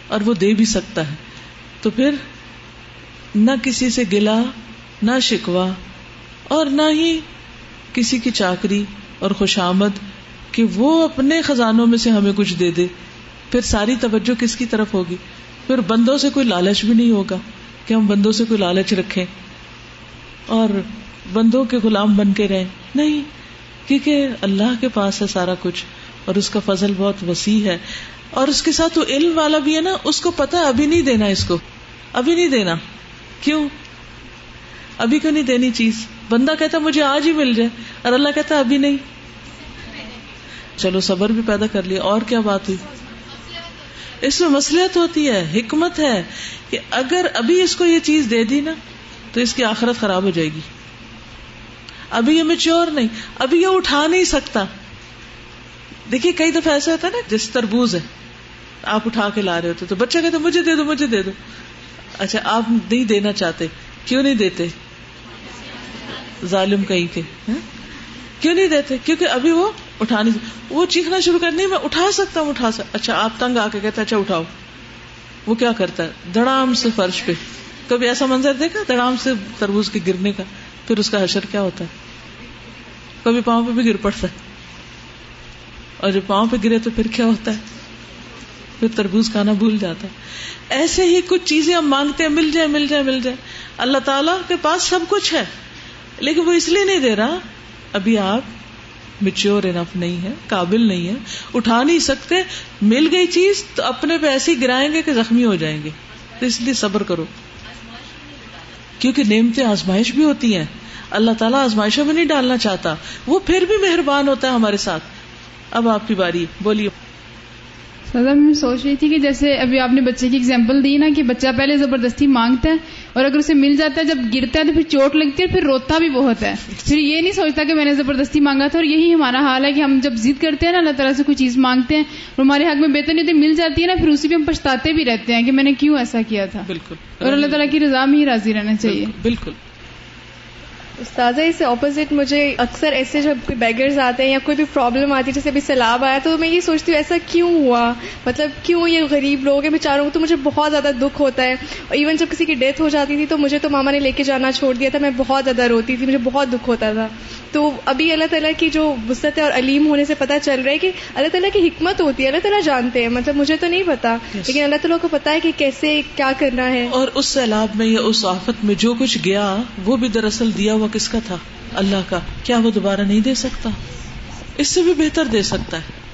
اور وہ دے بھی سکتا ہے۔ تو پھر نہ کسی سے گلا، نہ شکوا اور نہ ہی کسی کی چاکری اور خوشامد کہ وہ اپنے خزانوں میں سے ہمیں کچھ دے دے۔ پھر ساری توجہ کس کی طرف ہوگی؟ پھر بندوں سے کوئی لالچ بھی نہیں ہوگا کہ ہم بندوں سے کوئی لالچ رکھیں اور بندوں کے غلام بن کے رہیں۔ نہیں، کیونکہ اللہ کے پاس ہے سارا کچھ اور اس کا فضل بہت وسیع ہے۔ اور اس کے ساتھ وہ علم والا بھی ہے نا، اس کو پتا ابھی نہیں دینا اس کو۔ ابھی نہیں دینا۔ کیوں؟ ابھی کیوں نہیں دینی چیز؟ بندہ کہتا مجھے آج ہی مل جائے، اور اللہ کہتا ابھی نہیں۔ چلو صبر بھی پیدا کر لیا اور کیا بات ہوئی؟ اس میں مسلحت ہوتی ہے، حکمت ہے کہ اگر ابھی اس کو یہ چیز دے دی نا، تو اس کی آخرت خراب ہو جائے گی۔ ابھی یہ میچور نہیں، ابھی یہ اٹھا نہیں سکتا۔ دیکھیے، کئی دفعہ ایسا ہوتا ہے نا، جس تربوز ہے، آپ اٹھا کے لا رہے ہوتے تو بچہ کہتے مجھے دے دو، مجھے دے دو۔ اچھا آپ نہیں دینا چاہتے۔ کیوں نہیں دیتے؟ ظالم کہیں کے۔ ہاں؟ کیوں نہیں دیتے؟ کیونکہ ابھی وہ اٹھا نہیں وہ چیخنا شروع کر میں اٹھا سکتا ہوں، اٹھا سکتا اچھا آپ تنگ آ کے کہتے اچھا اٹھاؤ۔ وہ کیا کرتا ہے؟ دڑام سے فرش پہ۔ کبھی ایسا منظر دیکھا؟ دڑام سے تربوز کے گرنے کا۔ پھر اس کا حشر کیا ہوتا ہے؟ کبھی پاؤں پہ بھی گر پڑتا ہے۔ اور جب پاؤں پہ گرے تو پھر کیا ہوتا ہے؟ پھر تربوز کھانا بھول جاتا ہے۔ ایسے ہی کچھ چیزیں ہم مانگتے ہیں، مل جائے مل جائے مل جائے۔ اللہ تعالیٰ کے پاس سب کچھ ہے، لیکن وہ اس لیے نہیں دے رہا۔ ابھی آپ میچور انف نہیں ہے قابل نہیں ہے اٹھا نہیں سکتے۔ مل گئی چیز تو اپنے پہ ایسے گرائیں گے کہ زخمی ہو جائیں گے۔ تو اس لیے صبر کرو۔ کیونکہ نعمتیں آزمائش بھی ہوتی ہیں۔ اللہ تعالیٰ آزمائشوں میں نہیں ڈالنا چاہتا۔ وہ پھر بھی مہربان ہوتا ہے ہمارے ساتھ۔ اب آپ کی باری، بولیے۔ سزا میں سوچ رہی تھی کہ جیسے ابھی آپ نے بچے کی اگزامپل دی نا کہ بچہ پہلے زبردستی مانگتا ہے اور اگر اسے مل جاتا ہے جب گرتا ہے تو پھر چوٹ لگتی ہے پھر روتا بھی بہت ہے۔ پھر یہ نہیں سوچتا کہ میں نے زبردستی مانگا تھا اور یہی ہمارا حال ہے کہ ہم جب ضد کرتے ہیں نا اللہ تعالیٰ سے کوئی چیز مانگتے ہیں اور ہمارے حق میں بہتر نہیں ہوتی مل جاتی ہے نا پھر اسی پہ ہم پچھتاتے بھی رہتے ہیں کہ میں نے کیوں ایسا کیا تھا۔ بالکل۔ اور اللہ تعالیٰ کی رضا میں ہی راضی رہنا چاہیے۔ بالکل۔ استاذہ اس اپوزٹ مجھے اکثر ایسے جب کوئی بیگرز آتے ہیں یا کوئی بھی پرابلم آتی ہے جیسے ابھی سیلاب آیا تو میں یہ سوچتی ہوں ایسا کیوں ہوا؟ مطلب کیوں یہ غریب لوگ ہیں؟ بیچاروں کو تو مجھے بہت زیادہ دکھ ہوتا ہے۔ اور ایون جب کسی کی ڈیتھ ہو جاتی تھی تو مجھے تو ماما نے لے کے جانا چھوڑ دیا تھا میں بہت زیادہ روتی تھی مجھے بہت دکھ ہوتا تھا۔ تو ابھی اللہ تعالیٰ کی جو وسط ہے اور علیم ہونے سے پتہ چل رہا ہے کہ اللہ تعالیٰ کی حکمت ہوتی ہے اللہ تعالیٰ جانتے ہیں۔ مطلب مجھے تو نہیں پتا لیکن اللہ تعالیٰ کو پتا ہے کہ کیسے کیا کرنا ہے۔ اور اس سیلاب میں یا اس آفت میں جو کچھ گیا وہ بھی دراصل دیا ہوا کس کا تھا؟ اللہ کا۔ کیا وہ دوبارہ نہیں دے سکتا؟ اس سے بھی بہتر دے سکتا ہے۔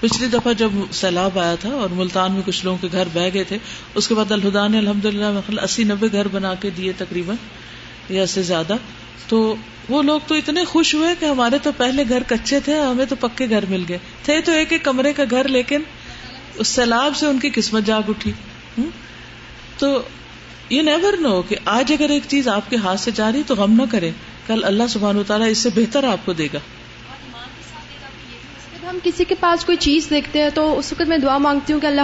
پچھلی دفعہ جب سیلاب آیا تھا اور ملتان میں کچھ لوگوں کے گھر بہ گئے تھے، اس کے بعد الہدا نے الحمد للہ اسی نبے گھر بنا کے دیے تقریباً، یا سے زیادہ۔ تو وہ لوگ تو اتنے خوش ہوئے کہ ہمارے تو پہلے گھر کچے تھے، ہمیں تو پکے گھر مل گئے۔ تھے تو ایک ایک کمرے کا گھر، لیکن اس سیلاب سے ان کی قسمت جاگ اٹھی۔ تو یہ نیور نو کہ آج اگر ایک چیز آپ کے ہاتھ سے جا رہی تو غم نہ کرے۔ کل اللہ سبحان و تعالیٰ اس سے بہتر آپ کو دے گا۔ ہم کسی کے پاس کوئی چیز دیکھتے ہیں تو اس وقت میں دعا مانگتی ہوں کہ اللہ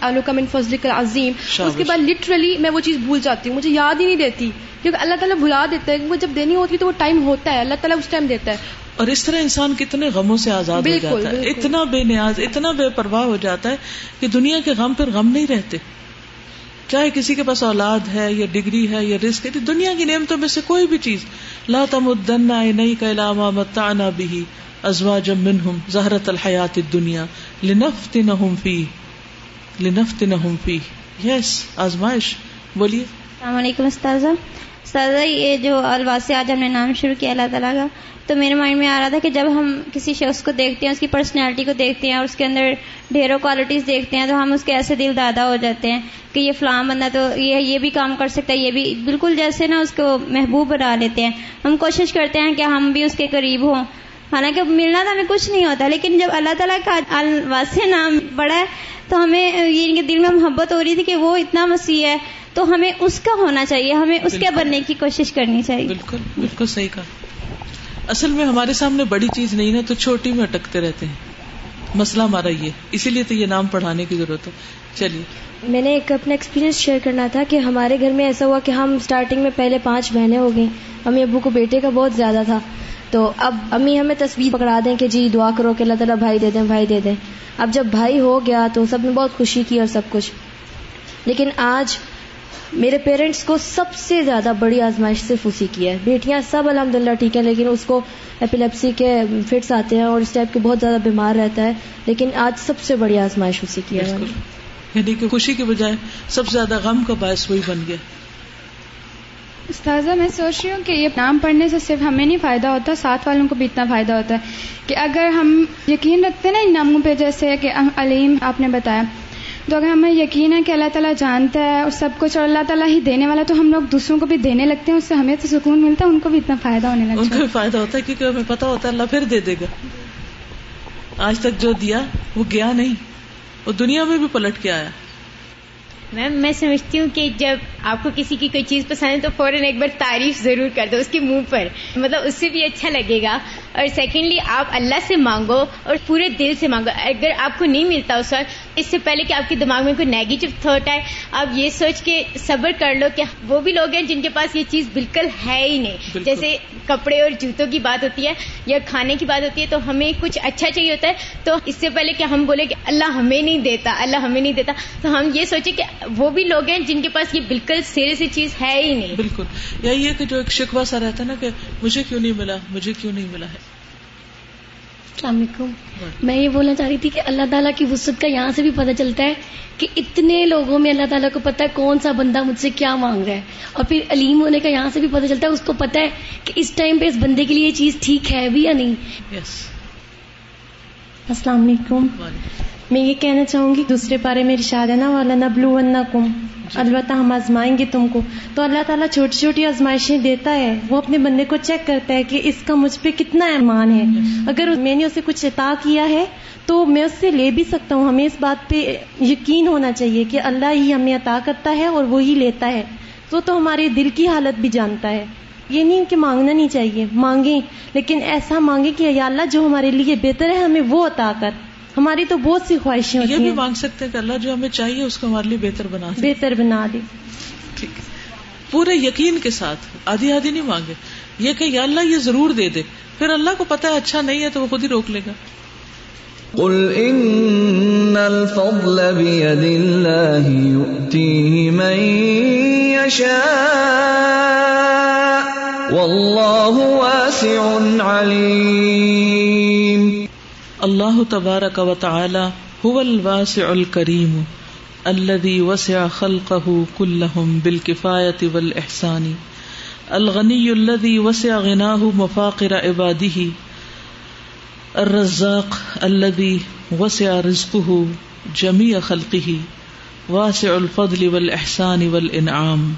آلو کا من فضل کا عظیم اس کے بعد لٹرلی میں وہ چیز بھول جاتی ہوں مجھے یاد ہی نہیں دیتی۔ کیونکہ اللہ تعالیٰ بھلا دیتا ہے وہ جب دینی ہوتی ہے تو وہ ٹائم ہوتا ہے۔ اللہ تعالیٰ اس ٹائم دیتا ہے۔ اور اس طرح انسان کتنے غموں سے آزاد ہو جاتا ہے۔ اتنا بے نیاز اتنا بے پرواہ ہو جاتا ہے کہ دنیا کے غم پھر غم نہیں رہتے۔ چاہے کسی کے پاس اولاد ہے یا ڈگری ہے یا رسک ہے دنیا کی نعمتوں میں سے کوئی بھی چیز، لا تمدن نہیں کا علامہ متانا بھی ازوا جم منہم زہرت الحیات دنیا لنفت نہ فی لنفت نہ فی یس آزمائش، بولیے۔ السلام علیکم، استاذہ۔ استاذہ، یہ جو الواس آج ہم نے نام شروع کیا، اللہ تعالیٰ کا۔ تو میرے مائنڈ میں آ رہا تھا کہ جب ہم کسی شخص کو دیکھتے ہیں اس کی پرسنالٹی کو دیکھتے ہیں اور اس کے اندر ڈھیروں کوالٹیز دیکھتے ہیں تو ہم اس کے ایسے دل دادا ہو جاتے ہیں کہ یہ فلاں بندہ تو یہ یہ بھی کام کر سکتا ہے یہ بھی بالکل جیسے نا اس کو محبوب بنا لیتے ہیں۔ ہم کوشش کرتے ہیں کہ ہم بھی اس کے قریب ہوں۔ حالانکہ ملنا تو ہمیں کچھ نہیں ہوتا لیکن جب اللہ تعالیٰ کا الواس نام پڑا ہے تو ہمیں یہ دل میں محبت ہو رہی تھی کہ وہ اتنا مسیح ہے۔ تو ہمیں اس کا ہونا چاہیے ہمیں اس کے بننے کی کوشش کرنی چاہیے۔ بالکل بالکل صحیح کہا۔ اصل میں ہمارے سامنے بڑی چیز نہیں نا تو چھوٹی میں اٹکتے رہتے ہیں۔ مسئلہ ہمارا یہ اسی لیے تو یہ نام پڑھانے کی ضرورت ہے۔ چلیے۔ میں نے ایک اپنا ایکسپیرینس شیئر کرنا تھا کہ ہمارے گھر میں ایسا ہوا کہ ہم اسٹارٹنگ میں پہلے پانچ بہنیں ہو گئیں۔ امی ابو کو بیٹے کا بہت زیادہ تھا۔ تو اب امی ہمیں تصویر پکڑا دیں کہ جی دعا کرو کہ اللہ تعالیٰ بھائی دے دیں، بھائی دے دیں۔ اب جب بھائی ہو گیا تو سب نے بہت خوشی کی اور سب کچھ۔ لیکن آج میرے پیرنٹس کو سب سے زیادہ بڑی آزمائش صرف اسی کی ہے۔ بیٹیاں سب الحمد للہ ٹھیک ہے لیکن اس کو ایپیلیپسی کے فٹس آتے ہیں اور اس ٹائپ کے بہت زیادہ بیمار رہتا ہے لیکن آج سب سے بڑی آزمائش اسی کی ہے۔ یعنی کہ خوشی کے بجائے سب سے زیادہ غم کا باعث وہی بن گیا۔ استاذہ میں سوچ رہی ہوں کہ یہ نام پڑھنے سے صرف ہمیں نہیں فائدہ ہوتا ساتھ والوں کو بھی اتنا فائدہ ہوتا ہے کہ اگر ہم یقین رکھتے ہیں نا ان ناموں پہ جیسے کہ علیم آپ نے بتایا تو اگر ہمیں یقین ہے کہ اللہ تعالیٰ جانتا ہے اور سب کچھ اور اللہ تعالیٰ ہی دینے والا، تو ہم لوگ دوسروں کو بھی دینے لگتے ہیں، اس سے ہمیں تو سکون ملتا ہے، ان کو بھی اتنا فائدہ ہونے لگتا ان کو بھی فائدہ ہوتا ہے، کیونکہ ہمیں پتا ہوتا ہے اللہ پھر دے دے گا۔ آج تک جو دیا، وہ گیا نہیں۔ وہ دنیا میں بھی پلٹ کے آیا۔ میم میں سمجھتی ہوں کہ جب آپ کو کسی کی کوئی چیز پسند ہے تو فوراً ایک بار تعریف ضرور کر دو اس کے منہ پر۔ مطلب اس سے بھی اچھا لگے گا۔ اور سیکنڈلی آپ اللہ سے مانگو اور پورے دل سے مانگو۔ اگر آپ کو نہیں ملتا اس وقت اس سے پہلے کہ آپ کے دماغ میں کوئی نیگیٹو تھاٹ آئے آپ یہ سوچ کے صبر کر لو کہ وہ بھی لوگ ہیں جن کے پاس یہ چیز بالکل ہے ہی نہیں۔ جیسے کپڑے اور جوتوں کی بات ہوتی ہے یا کھانے کی بات ہوتی ہے تو ہمیں کچھ اچھا چاہیے ہوتا ہے تو اس سے پہلے کہ ہم بولے کہ اللہ ہمیں نہیں دیتا اللہ ہمیں نہیں دیتا تو ہم یہ سوچیں کہ وہ بھی لوگ ہیں جن کے پاس یہ بالکل سیرے سی چیز ہے ہی نہیں۔ بالکل۔ یا یہ کہ جو ایک شکوا سا رہتا ہے نا کہ مجھے کیوں نہیں ملا مجھے کیوں نہیں ملا ہے۔ السلام علیکم۔ میں یہ بولنا چاہ رہی تھی کہ اللہ تعالیٰ کی وسط کا یہاں سے بھی پتہ چلتا ہے کہ اتنے لوگوں میں اللہ تعالیٰ کو پتا ہے کون سا بندہ مجھ سے کیا مانگ رہا ہے۔ اور پھر علیم ہونے کا یہاں سے بھی پتہ چلتا ہے اس کو پتا ہے کہ اس ٹائم پہ اس بندے کے لیے یہ چیز ٹھیک ہے بھی یا نہیں۔ یس۔ السلام علیکم۔ میں یہ کہنا چاہوں گی دوسرے پارے میں رشاد ہے نا والا نبلو کم البتہ ہم آزمائیں گے تم کو۔ تو اللہ تعالیٰ چھوٹی چھوٹی آزمائشیں دیتا ہے۔ وہ اپنے بندے کو چیک کرتا ہے کہ اس کا مجھ پہ کتنا ایمان ہے۔ اگر میں نے اسے کچھ عطا کیا ہے تو میں اس سے لے بھی سکتا ہوں۔ ہمیں اس بات پہ یقین ہونا چاہیے کہ اللہ ہی ہمیں عطا کرتا ہے اور وہی لیتا ہے۔ تو تو ہمارے دل کی حالت بھی جانتا ہے۔ یہ نہیں کہ مانگنا نہیں چاہیے مانگیں۔ لیکن ایسا مانگے کہ یا اللہ جو ہمارے لیے بہتر ہے ہمیں وہ عطا کر۔ ہماری تو بہت سی خواہشیں ہوتی یہ بھی مانگ سکتے ہیں کہ اللہ جو ہمیں چاہیے اس کو ہمارے لیے بہتر بنا دے۔ بہتر بنا دے۔ ٹھیک پورے یقین کے ساتھ آدھی آدھی نہیں مانگے۔ یہ کہ یا اللہ یہ ضرور دے دے۔ پھر اللہ کو پتا ہے اچھا نہیں ہے تو وہ خود ہی روک لے گا۔ قل ان الفضل بيد الله يؤتيه من يشاء والله واسع عليم۔ اللہ تبارک و تعالی هو الواسع الكريم الذي وسع خلقه كلهم بالكفاية والإحسان الغني الذي وسع غناه مفاقر عباده الرزاق الذي وسع رزقه جميع خلقه واسع الفضل والإحسان والإنعام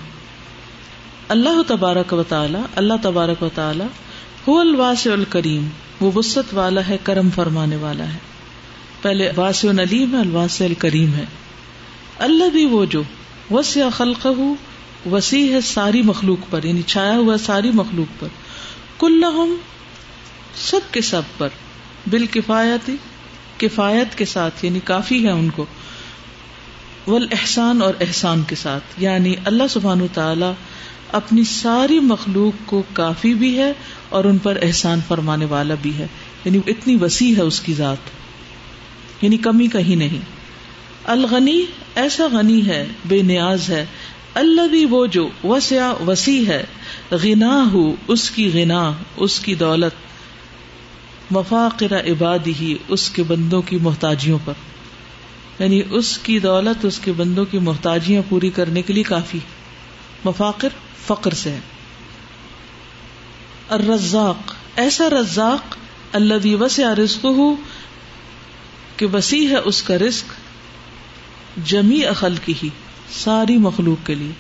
اللہ تبارک و تعالی، اللہ تبارک و تعالی هو الواسع الكريم وہ وسط والا ہے، کرم فرمانے والا ہے۔ پہلے واسع علیم ہے، الواسع الکریم ہے۔ اللہ بھی وہ جو وسیع خلق وسیع ہے ساری مخلوق پر یعنی چھایا ہوا ساری مخلوق پر۔ کل سب کے سب پر۔ بال کفایتی کفایت کے ساتھ یعنی کافی ہے ان کو۔ ول احسان اور احسان کے ساتھ یعنی اللہ سبحان تعالی اپنی ساری مخلوق کو کافی بھی ہے اور ان پر احسان فرمانے والا بھی ہے۔ یعنی اتنی وسیع ہے اس کی ذات۔ یعنی کمی کہیں نہیں۔ الغنی، ایسا غنی ہے، بے نیاز ہے۔ اللہ بھی وہ جو وسیا وسیع ہے۔ غنا ہو اس کی غنا، اس کی دولت۔ مفاقر عبادی ہی اس کے بندوں کی محتاجیوں پر۔ یعنی اس کی دولت، اس کے بندوں کی محتاجیاں پوری کرنے کے لیے کافی۔ مفاقر فقر سے۔ ہے الرزاق، ایسا رزاق اللہ دی وسع رزق ہو کہ وسیع ہے اس کا رزق جمی اخل کی ہی، ساری مخلوق کے لیے۔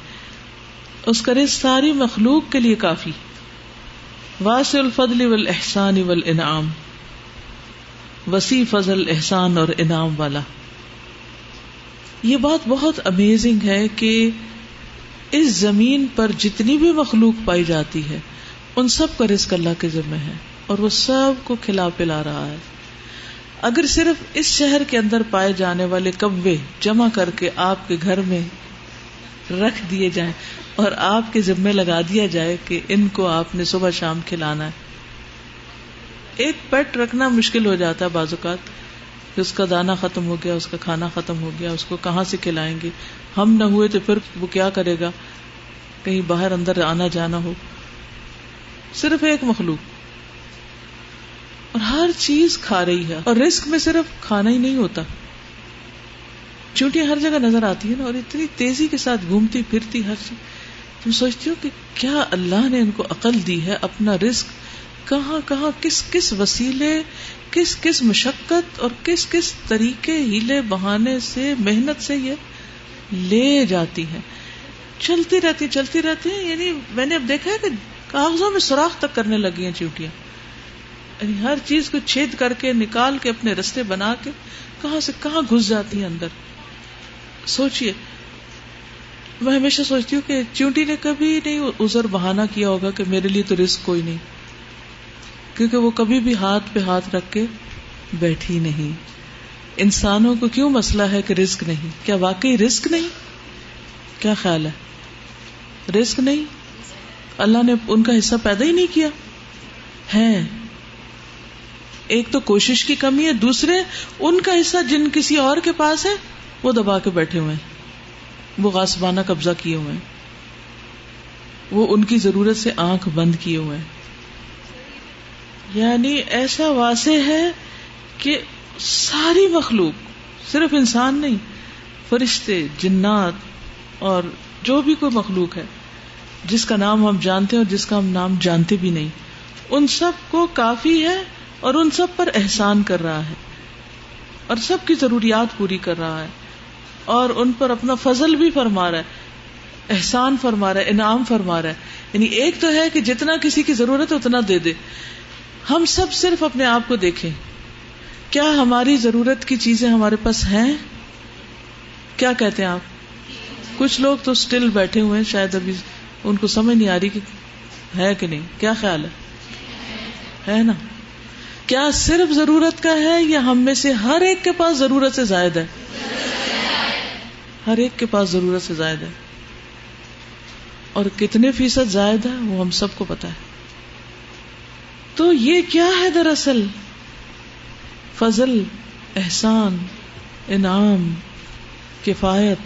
اس کا رزق ساری مخلوق کے لیے کافی۔ واسع الفضل والاحسان والانعام وسیع فضل، احسان اور انعام والا۔ یہ بات بہت امیزنگ ہے کہ اس زمین پر جتنی بھی مخلوق پائی جاتی ہے، ان سب کا رزق اللہ کے ذمہ ہے، اور وہ سب کو کھلا پلا رہا ہے۔ اگر صرف اس شہر کے اندر پائے جانے والے کبے جمع کر کے آپ کے گھر میں رکھ دیے جائیں اور آپ کے ذمے لگا دیا جائے کہ ان کو آپ نے صبح شام کھلانا ہے۔ ایک پیٹ رکھنا مشکل ہو جاتا ہے بعض اوقات، کہ اس کا دانا ختم ہو گیا، اس کا کھانا ختم ہو گیا، اس کو کہاں سے کھلائیں گے؟ ہم نہ ہوئے تو پھر وہ کیا کرے گا؟ کہیں باہر اندر آنا جانا ہو۔ صرف ایک مخلوق۔ اور ہر چیز کھا رہی ہے۔ اور رسک میں صرف کھانا ہی نہیں ہوتا۔ چونٹیاں ہر جگہ نظر آتی ہے نا، اور اتنی تیزی کے ساتھ گھومتی پھرتی ہر چیز۔ تم سوچتی ہو کہ کیا اللہ نے ان کو عقل دی ہے اپنا رسک کہاں کہاں، کس کس وسیلے، کس کس مشقت اور کس کس طریقے، ہیلے بہانے سے، محنت سے یہ لے جاتی ہے چلتی رہتی چلتی رہتی ہیں۔ یعنی میں نے اب دیکھا ہے کہ کاغذوں میں سوراخ تک کرنے لگی ہیں چیوٹیاں یعنی ہر چیز کو چھید کر کے، نکال کے، اپنے رستے بنا کے کہاں سے کہاں گھس جاتی ہیں اندر۔ سوچیے میں ہمیشہ سوچتی ہوں کہ چونٹی نے کبھی نہیں ازر بہانا کیا ہوگا کہ میرے لیے تو رسک کوئی نہیں۔ کیونکہ وہ کبھی بھی ہاتھ پہ ہاتھ رکھ کے بیٹھی نہیں۔ انسانوں کو کیوں مسئلہ ہے کہ رسک نہیں؟ کیا واقعی رسک نہیں؟ کیا خیال ہے؟ رسک نہیں؟ اللہ نے ان کا حصہ پیدا ہی نہیں کیا۔ ہے ایک تو کوشش کی کمی ہے، دوسرے ان کا حصہ جن کسی اور کے پاس ہے، وہ دبا کے بیٹھے ہوئے ہیں۔ وہ غاسبانہ قبضہ کیے ہوئے ہیں۔ وہ ان کی ضرورت سے آنکھ بند کیے ہوئے ہیں۔ یعنی ایسا واضح ہے کہ ساری مخلوق، صرف انسان نہیں، فرشتے، جنات اور جو بھی کوئی مخلوق ہے، جس کا نام ہم جانتے ہیں اور جس کا ہم نام جانتے بھی نہیں، ان سب کو کافی ہے اور ان سب پر احسان کر رہا ہے اور سب کی ضروریات پوری کر رہا ہے اور ان پر اپنا فضل بھی فرما رہا ہے، احسان فرما رہا ہے، انعام فرما رہا ہے۔ یعنی ایک تو ہے کہ جتنا کسی کی ضرورت ہے اتنا دے دے۔ ہم سب صرف اپنے آپ کو دیکھیں۔ کیا ہماری ضرورت کی چیزیں ہمارے پاس ہیں؟ کیا کہتے ہیں آپ؟ کچھ لوگ تو اسٹل بیٹھے ہوئے ہیں، شاید ابھی ان کو سمجھ نہیں آ رہی کہ ہے کہ نہیں۔ کیا خیال ہے؟ ہے نا؟ کیا صرف ضرورت کا ہے یا ہم میں سے ہر ایک کے پاس ضرورت سے زائد ہے؟ ہر ایک کے پاس ضرورت سے زائد ہے۔ اور کتنے فیصد زائد ہے وہ ہم سب کو پتا ہے۔ تو یہ کیا ہے دراصل؟ فضل، احسان، انعام، کفایت۔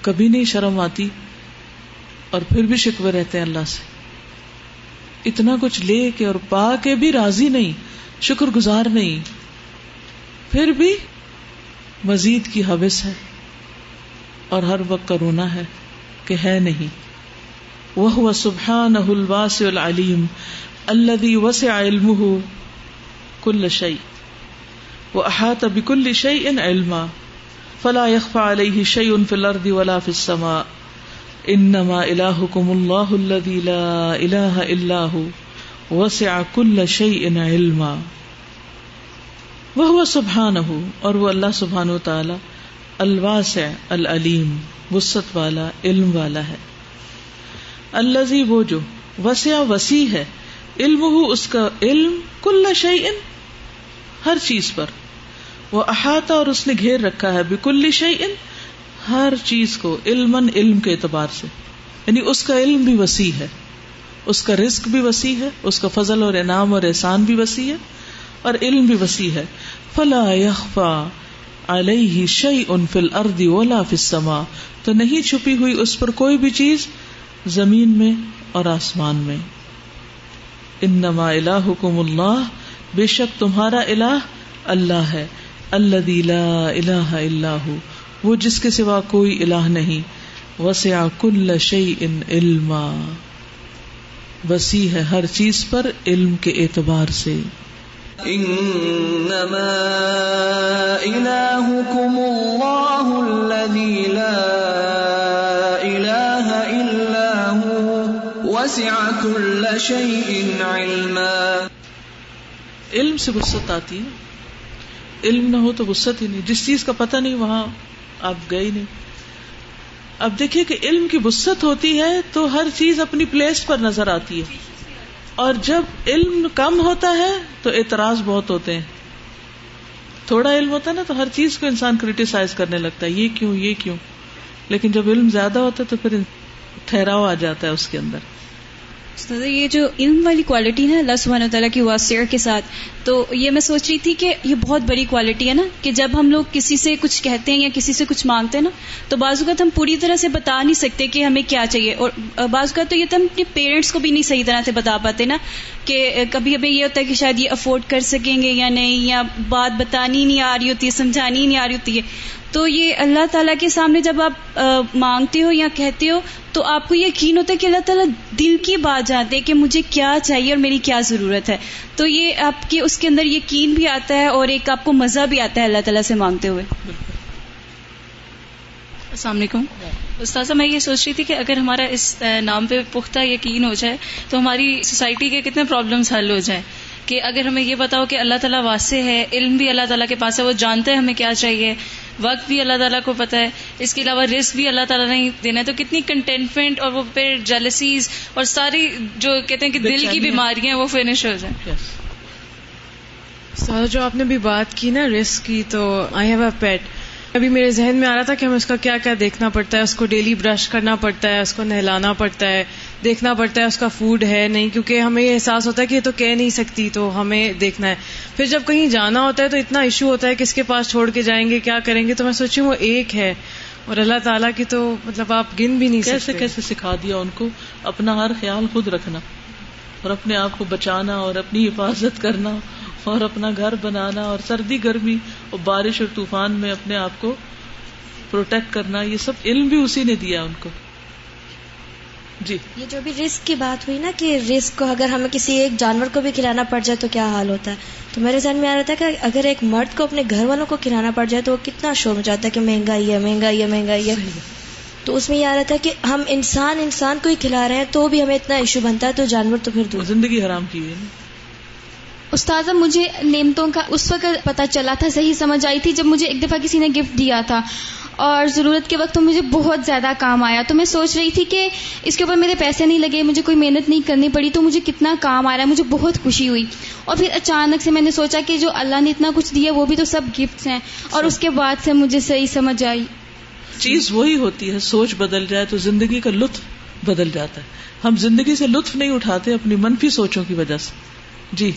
کبھی نہیں شرم آتی اور پھر بھی شکوے رہتے ہیں اللہ سے۔ اتنا کچھ لے کے اور پا کے بھی راضی نہیں شکر گزار نہیں۔ پھر بھی مزید کی حوث ہے اور ہر وقت کرونا ہے کہ ہے نہیں۔ وہ سبحان الواس العلیم الذي وسع علمه كل شيء واحاط بكل شيء علما فلا يخفى عليه شيء في الارض ولا في السماء انما الہکم اللہ الذي لا الہ الا هو وسع كل شيء علما وہ سبحانہ اور وہ اللہ سبحانہ و تعالی الواسع العلیم وسط والا، علم والا ہے۔ الذي وہ جو وسع وسیع ہے علم اس کا علم کل شيء ہر چیز پر۔ وہ احاطہ اور اس نے گھیر رکھا ہے بکل شيء، ہر چیز کو علم علم کے اعتبار سے۔ یعنی اس کا علم بھی وسیع ہے، اس کا رزق بھی وسیع ہے، اس کا فضل اور انعام اور احسان بھی وسیع ہے اور علم بھی وسیع ہے۔ فلا یخفا علیہ شعی ان فل اردی اولا فسما تو نہیں چھپی ہوئی اس پر کوئی بھی چیز زمین میں اور آسمان میں۔ انما الہکم اللہ بے شک تمہارا الہ اللہ ہے اللہ لا الہ اللہ وہ جس کے سوا کوئی الہ نہیں۔ وسع کل شعی ان علم وسیع ہے ہر چیز پر علم کے اعتبار سے۔ انما الہکم اللہ الذی لا الہ الا هو وسع کل شیء علما۔ علم سے وسط آتی ہے۔ علم نہ ہو تو وسط ہی نہیں۔ جس چیز کا پتہ نہیں، وہاں آپ گئے نہیں۔ اب دیکھیے کہ علم کی وسط ہوتی ہے تو ہر چیز اپنی پلیس پر نظر آتی ہے۔ اور جب علم کم ہوتا ہے تو اعتراض بہت ہوتے ہیں۔ تھوڑا علم ہوتا ہے نا تو ہر چیز کو انسان کریٹیسائز کرنے لگتا ہے۔ یہ کیوں یہ کیوں؟ لیکن جب علم زیادہ ہوتا ہے تو پھر ٹھہراؤ آ جاتا ہے اس کے اندر۔ یہ جو علم والی کوالٹی ہے اللہ سبحانہ تعالیٰ کی واسع کے ساتھ، تو یہ میں سوچ رہی تھی کہ یہ بہت بڑی کوالٹی ہے نا، کہ جب ہم لوگ کسی سے کچھ کہتے ہیں یا کسی سے کچھ مانگتے ہیں نا، تو بعض اوقات ہم پوری طرح سے بتا نہیں سکتے کہ ہمیں کیا چاہیے۔ اور بعض اوقات تو یہ تو ہم اپنے پیرنٹس کو بھی نہیں صحیح طرح سے بتا پاتے نا، کہ کبھی کبھی یہ ہوتا ہے کہ شاید یہ افورڈ کر سکیں گے یا نہیں، یا بات بتانی نہیں آ رہی ہوتی ہے سمجھانی نہیں آ رہی ہوتی ہے۔ تو یہ اللہ تعالیٰ کے سامنے جب آپ مانگتے ہو یا کہتے ہو، تو آپ کو یقین ہوتا ہے کہ اللہ تعالیٰ دل کی بات جانتے ہیں کہ مجھے کیا چاہیے اور میری کیا ضرورت ہے۔ تو یہ آپ کے، اس کے اندر یقین بھی آتا ہے اور ایک آپ کو مزہ بھی آتا ہے اللہ تعالیٰ سے مانگتے ہوئے۔ السلام علیکم۔ استاذہ، میں یہ سوچ رہی تھی کہ اگر ہمارا اس نام پہ پختہ یقین ہو جائے، تو ہماری سوسائٹی کے کتنے پرابلمس حل ہو جائیں۔ کہ اگر ہمیں یہ بتاؤ کہ اللہ تعالیٰ واسع ہے علم بھی اللہ تعالیٰ کے پاس ہے وہ جانتے ہیں ہمیں کیا چاہیے۔ وقت بھی اللہ تعالیٰ کو پتا ہے۔ اس کے علاوہ رسک بھی اللہ تعالیٰ نے دینا ہے۔ تو کتنی کنٹینٹمنٹ اور وہ پھر جیلسیز اور ساری جو کہتے ہیں کہ دل کی بیماریاں وہ فنش ہو جائیں۔ سر جو آپ نے بھی بات کی نا رسک کی تو آئی ہیو اے پیٹ ابھی میرے ذہن میں آ رہا تھا کہ ہمیں اس کا کیا کیا دیکھنا پڑتا ہے اس کو ڈیلی برش کرنا پڑتا ہے اس کو نہلانا پڑتا ہے۔ دیکھنا پڑتا ہے اس کا فوڈ ہے نہیں کیونکہ ہمیں یہ احساس ہوتا ہے کہ یہ تو کہہ نہیں سکتی تو ہمیں دیکھنا ہے۔ پھر جب کہیں جانا ہوتا ہے تو اتنا ایشو ہوتا ہے کس کے پاس چھوڑ کے جائیں گے کیا کریں گے؟ تو میں سوچی وہ ایک ہے۔ اور اللہ تعالیٰ کی تو مطلب آپ گن بھی نہیں کیسے کیسے سکھا دیا ان کو؟ اپنا ہر خیال خود رکھنا اور اپنے آپ کو بچانا اور اپنی حفاظت کرنا اور اپنا گھر بنانا اور سردی گرمی اور بارش اور طوفان میں اپنے آپ کو پروٹیکٹ کرنا یہ سب علم بھی اسی نے دیا ان کو۔ جی۔ یہ جو بھی رسک کی بات ہوئی نا کہ رسک کو اگر ہمیں کسی ایک جانور کو بھی کھلانا پڑ جائے تو کیا حال ہوتا ہے؟ تو میرے ذہن میں آ رہا تھا کہ اگر ایک مرد کو اپنے گھر والوں کو کھلانا پڑ جائے تو وہ کتنا شور جاتا ہے کہ مہنگائی ہے مہنگائی ہے مہنگائی ہے۔ تو اس میں یہ آ رہا تھا کہ ہم انسان انسان کو ہی کھلا رہے ہیں تو بھی ہمیں اتنا ایشو بنتا ہے تو جانور تو پھر زندگی حرام کی ہے۔ استاذہ مجھے نعمتوں کا اس وقت پتا چلا تھا صحیح سمجھ آئی تھی جب مجھے ایک دفعہ کسی نے گفٹ دیا تھا۔ اور ضرورت کے وقت تو مجھے بہت زیادہ کام آیا تو میں سوچ رہی تھی کہ اس کے اوپر میرے پیسے نہیں لگے، مجھے کوئی محنت نہیں کرنی پڑی تو مجھے کتنا کام آ رہا ہے، مجھے بہت خوشی ہوئی۔ اور پھر اچانک سے میں نے سوچا کہ جو اللہ نے اتنا کچھ دیا وہ بھی تو سب گفٹس ہیں۔ اور اس کے بعد سے مجھے صحیح سمجھ آئی۔ چیز وہی ہوتی ہے، سوچ بدل جائے تو زندگی کا لطف بدل جاتا ہے۔ ہم زندگی سے لطف نہیں اٹھاتے، اپنی منفی سوچوں کی وجہ سے۔ جی۔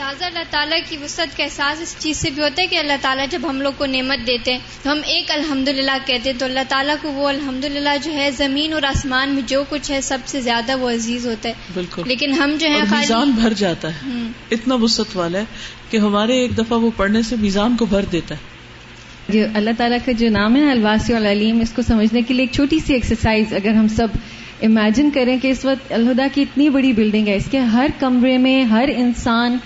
سازا اللہ تعالیٰ کی وسعت کا احساس اس چیز سے بھی ہوتا ہے کہ اللہ تعالیٰ جب ہم لوگ کو نعمت دیتے ہیں تو ہم ایک الحمد للہ کہتے ہیں تو اللہ تعالیٰ کو وہ الحمد للہ جو ہے زمین اور آسمان میں جو کچھ ہے سب سے زیادہ وہ عزیز ہوتا ہے۔ بالکل۔ لیکن ہم جو ہے میزان بھر جاتا ہے۔ اتنا وسط والا ہے کہ ہمارے ایک دفعہ وہ پڑھنے سے میزان کو بھر دیتا ہے۔ جو اللہ تعالیٰ کا جو نام ہے الواسی العلیم اس کو سمجھنے کے لیے ایک چھوٹی سی ایکسرسائز اگر ہم سب امیجن کریں کہ اس وقت الہدا کی اتنی بڑی بلڈنگ ہے اس کے ہر کمرے میں ہر انسان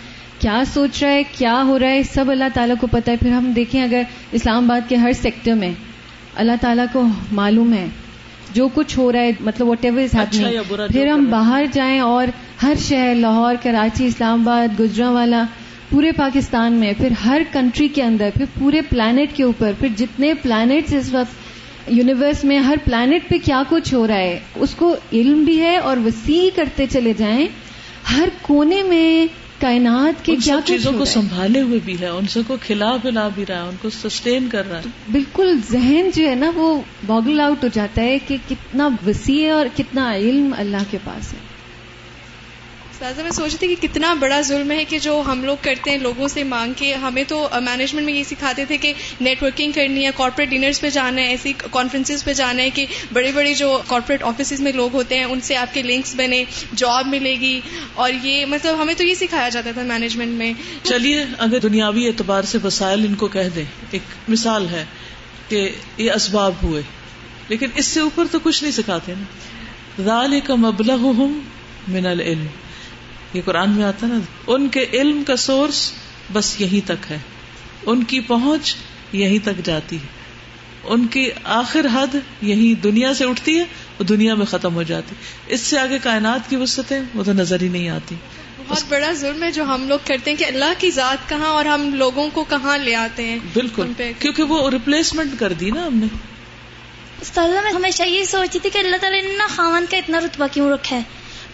کیا سوچ رہا ہے کیا ہو رہا ہے سب اللہ تعالیٰ کو پتا ہے۔ پھر ہم دیکھیں اگر اسلام آباد کے ہر سیکٹر میں اللہ تعالیٰ کو معلوم ہے جو کچھ ہو رہا ہے مطلب واٹ ایور پھر ہم باہر جائیں اور ہر شہر لاہور کراچی اسلام آباد گجرا والا پورے پاکستان میں پھر ہر کنٹری کے اندر پھر پورے پلانٹ کے اوپر پھر جتنے پلانٹس اس وقت یونیورس میں ہر پلانٹ پہ کیا کچھ ہو رہا ہے اس کو علم بھی ہے اور وسیع کرتے چلے جائیں۔ ہر کونے میں کائنات کے کیا چیزوں کو سنبھالے ہوئے بھی ہے ان سے کو کھلا پلا بھی رہا ہے ان کو سسٹین کر رہا ہے۔ بالکل ذہن جو ہے نا وہ باگل آؤٹ ہو جاتا ہے کہ کتنا وسیع ہے اور کتنا علم اللہ کے پاس ہے۔ سازا میں سوچ تھی کہ کتنا بڑا ظلم ہے کہ جو ہم لوگ کرتے ہیں، لوگوں سے مانگ کے ہمیں تو مینجمنٹ میں یہ سکھاتے تھے کہ نیٹ ورکنگ کرنی ہے کارپوریٹ ڈنرس پہ جانا ہے، ایسی کانفرنسز پہ جانا ہے کہ بڑے بڑے جو کارپوریٹ آفیسز میں لوگ ہوتے ہیں، ان سے آپ کے لنکس بنے جاب ملے گی۔ اور یہ مطلب ہمیں تو یہ سکھایا جاتا تھا مینجمنٹ میں۔ چلیے، اگر دنیاوی اعتبار سے وسائل ان کو کہہ دیں، ایک مثال ہے کہ یہ اسباب ہوئے۔ لیکن اس سے اوپر تو کچھ نہیں سکھاتے نا۔ رال کا مبلغ ہوں من العلم۔ یہ قرآن میں آتا نا ان کے علم کا سورس بس یہی تک ہے ان کی پہنچ یہیں تک جاتی ہے ان کی آخر حد یہی دنیا سے اٹھتی ہے وہ دنیا میں ختم ہو جاتی اس سے آگے کائنات کی وسطیں وہ تو نظر ہی نہیں آتی۔ بہت بڑا ظلم ہے جو ہم لوگ کرتے ہیں کہ اللہ کی ذات کہاں اور ہم لوگوں کو کہاں لے آتے ہیں۔ بالکل کیونکہ وہ ریپلیسمنٹ کر دی نا ہم نے۔ میں ہمیشہ یہ سوچی تھی کہ اللہ تعالیٰ نے خاون کا اتنا رتبہ کیوں رکھا ہے؟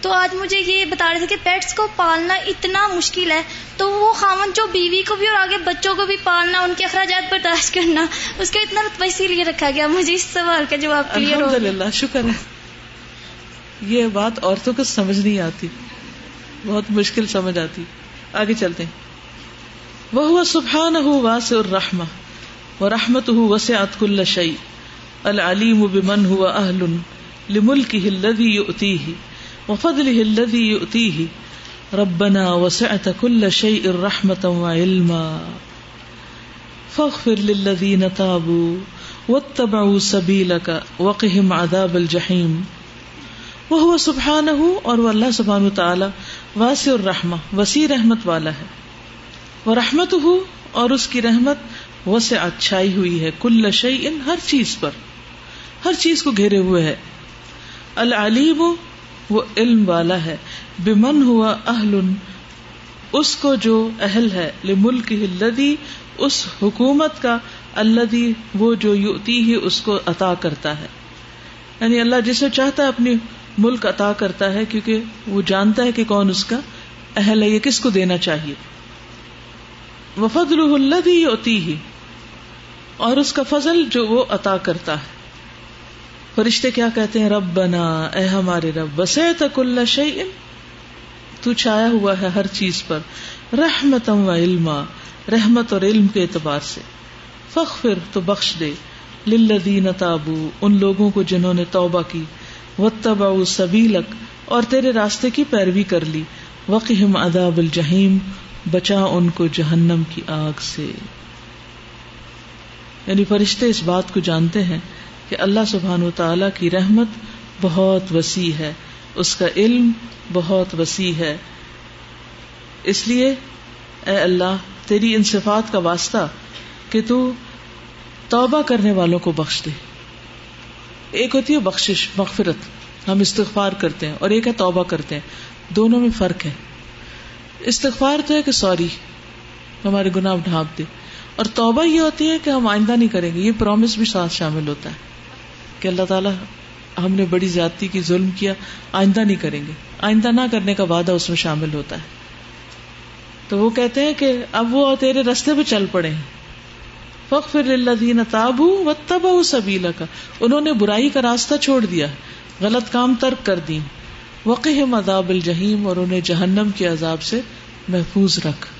تو آج مجھے یہ بتا رہے تھے کہ پیٹس کو پالنا اتنا مشکل ہے، تو وہ خامن جو بیوی کو بھی اور آگے بچوں کو بھی پالنا، ان کے اخراجات برداشت کرنا، اس کا اتنا رتبہ اسی لیے رکھا گیا۔ مجھے اس سوال کا جواب الحمد للہ شکر ہے۔ یہ بات عورتوں کو سمجھ نہیں آتی۔ بہت مشکل سمجھ آتی۔ آگے چلتے ہیں۔ وہ سبحان ہو واس الرحمہ و رحمت ہو وسعت کل شعی العلیم بمن ہوا اہل لملک الذي يؤتيه وفضله الذي يؤتيه ربنا وسعت كل شيء رحمة وعلما. فاغفر للذين تابوا واتبعوا سبيلك وقهم عذاب الجحيم. وهو سبحانه اور وہ اللہ سبحانہ وتعالی واسع الرحمہ، وسیع رحمت والا ہے. وہ رحمت ہو اور اس کی رحمت وسع اچھائی ہوئی ہے، کل شعی ہر چیز پر، ہر چیز کو گھیرے ہوئے ہے. العلیم وہ علم والا ہے۔ بمن ہوا اہل اس کو جو اہل ہے۔ ملک لدی اس حکومت کا اللہ وہ جو یوتی ہی اس کو عطا کرتا ہے۔ یعنی اللہ جسے چاہتا ہے اپنی ملک عطا کرتا ہے، کیونکہ وہ جانتا ہے کہ کون اس کا اہل ہے، یہ کس کو دینا چاہیے۔ وفد اللہ یوتی ہی اور اس کا فضل جو وہ عطا کرتا ہے۔ فرشتے کیا کہتے ہیں؟ رب بنا اے ہمارے رب بسے تک تو چھایا ہوا ہے ہر چیز پر رحمت و علما، رحمت اور علم کے اعتبار سے۔ فخر تو بخش دے۔ للذین تابو، ان لوگوں کو جنہوں نے توبہ کی۔ وتبا سبیلک، اور تیرے راستے کی پیروی کر لی۔ وقہم عذاب الجحیم، بچا ان کو جہنم کی آگ سے۔ یعنی فرشتے اس بات کو جانتے ہیں کہ اللہ سبحان و تعالی کی رحمت بہت وسیع ہے، اس کا علم بہت وسیع ہے۔ اس لیے اے اللہ، تیری ان صفات کا واسطہ کہ تو توبہ کرنے والوں کو بخش دے۔ ایک ہوتی ہے بخشش، مغفرت، ہم استغفار کرتے ہیں اور ایک ہے توبہ کرتے ہیں، دونوں میں فرق ہے۔ استغفار تو ہے کہ سوری، ہمارے گناہ ڈھانپ دے۔ اور توبہ یہ ہوتی ہے کہ ہم آئندہ نہیں کریں گے، یہ پرومس بھی ساتھ شامل ہوتا ہے۔ کہ اللہ تعالیٰ ہم نے بڑی زیادتی کی ظلم کیا، آئندہ نہیں کریں گے۔ آئندہ نہ کرنے کا وعدہ اس میں شامل ہوتا ہے۔ تو وہ کہتے ہیں کہ اب وہ تیرے رستے پہ چل پڑے ہیں۔ فخر اللہ تابو و تب سبیلا کا انہوں نے برائی کا راستہ چھوڑ دیا، غلط کام ترک کر دی وقع مداب الجہیم اور انہیں جہنم کے عذاب سے محفوظ رکھ۔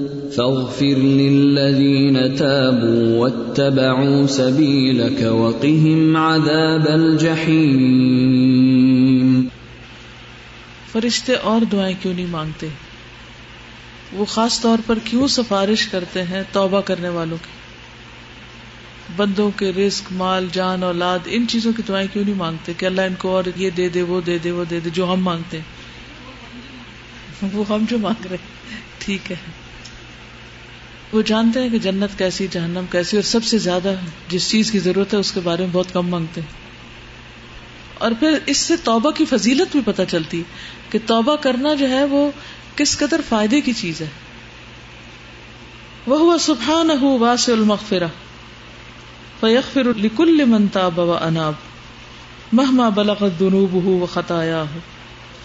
فاغفر للذين تابوا واتبعوا سبيلك وقهم عذاب الجحيم. فرشتے اور دعائیں کیوں نہیں مانگتے؟ وہ خاص طور پر کیوں سفارش کرتے ہیں توبہ کرنے والوں کی؟ بندوں کے رزق، مال، جان، اولاد، ان چیزوں کی دعائیں کیوں نہیں مانگتے؟ کہ اللہ ان کو اور یہ دے دے، وہ دے دے، وہ دے دے، جو ہم مانگتے ہیں۔ وہ ہم جو مانگ رہے ٹھیک ہے۔ وہ جانتے ہیں کہ جنت کیسی، جہنم کیسی، اور سب سے زیادہ جس چیز کی ضرورت ہے اس کے بارے میں بہت کم مانگتے ہیں۔ اور پھر اس سے توبہ کی فضیلت بھی پتہ چلتی کہ توبہ کرنا جو ہے وہ کس قدر فائدے کی چیز ہے۔ وہ سبحان ہو واس المغفرہ، فیغفر لکل من تاب و اناب، مہما بلغت دنوب ہو و خطایا ہو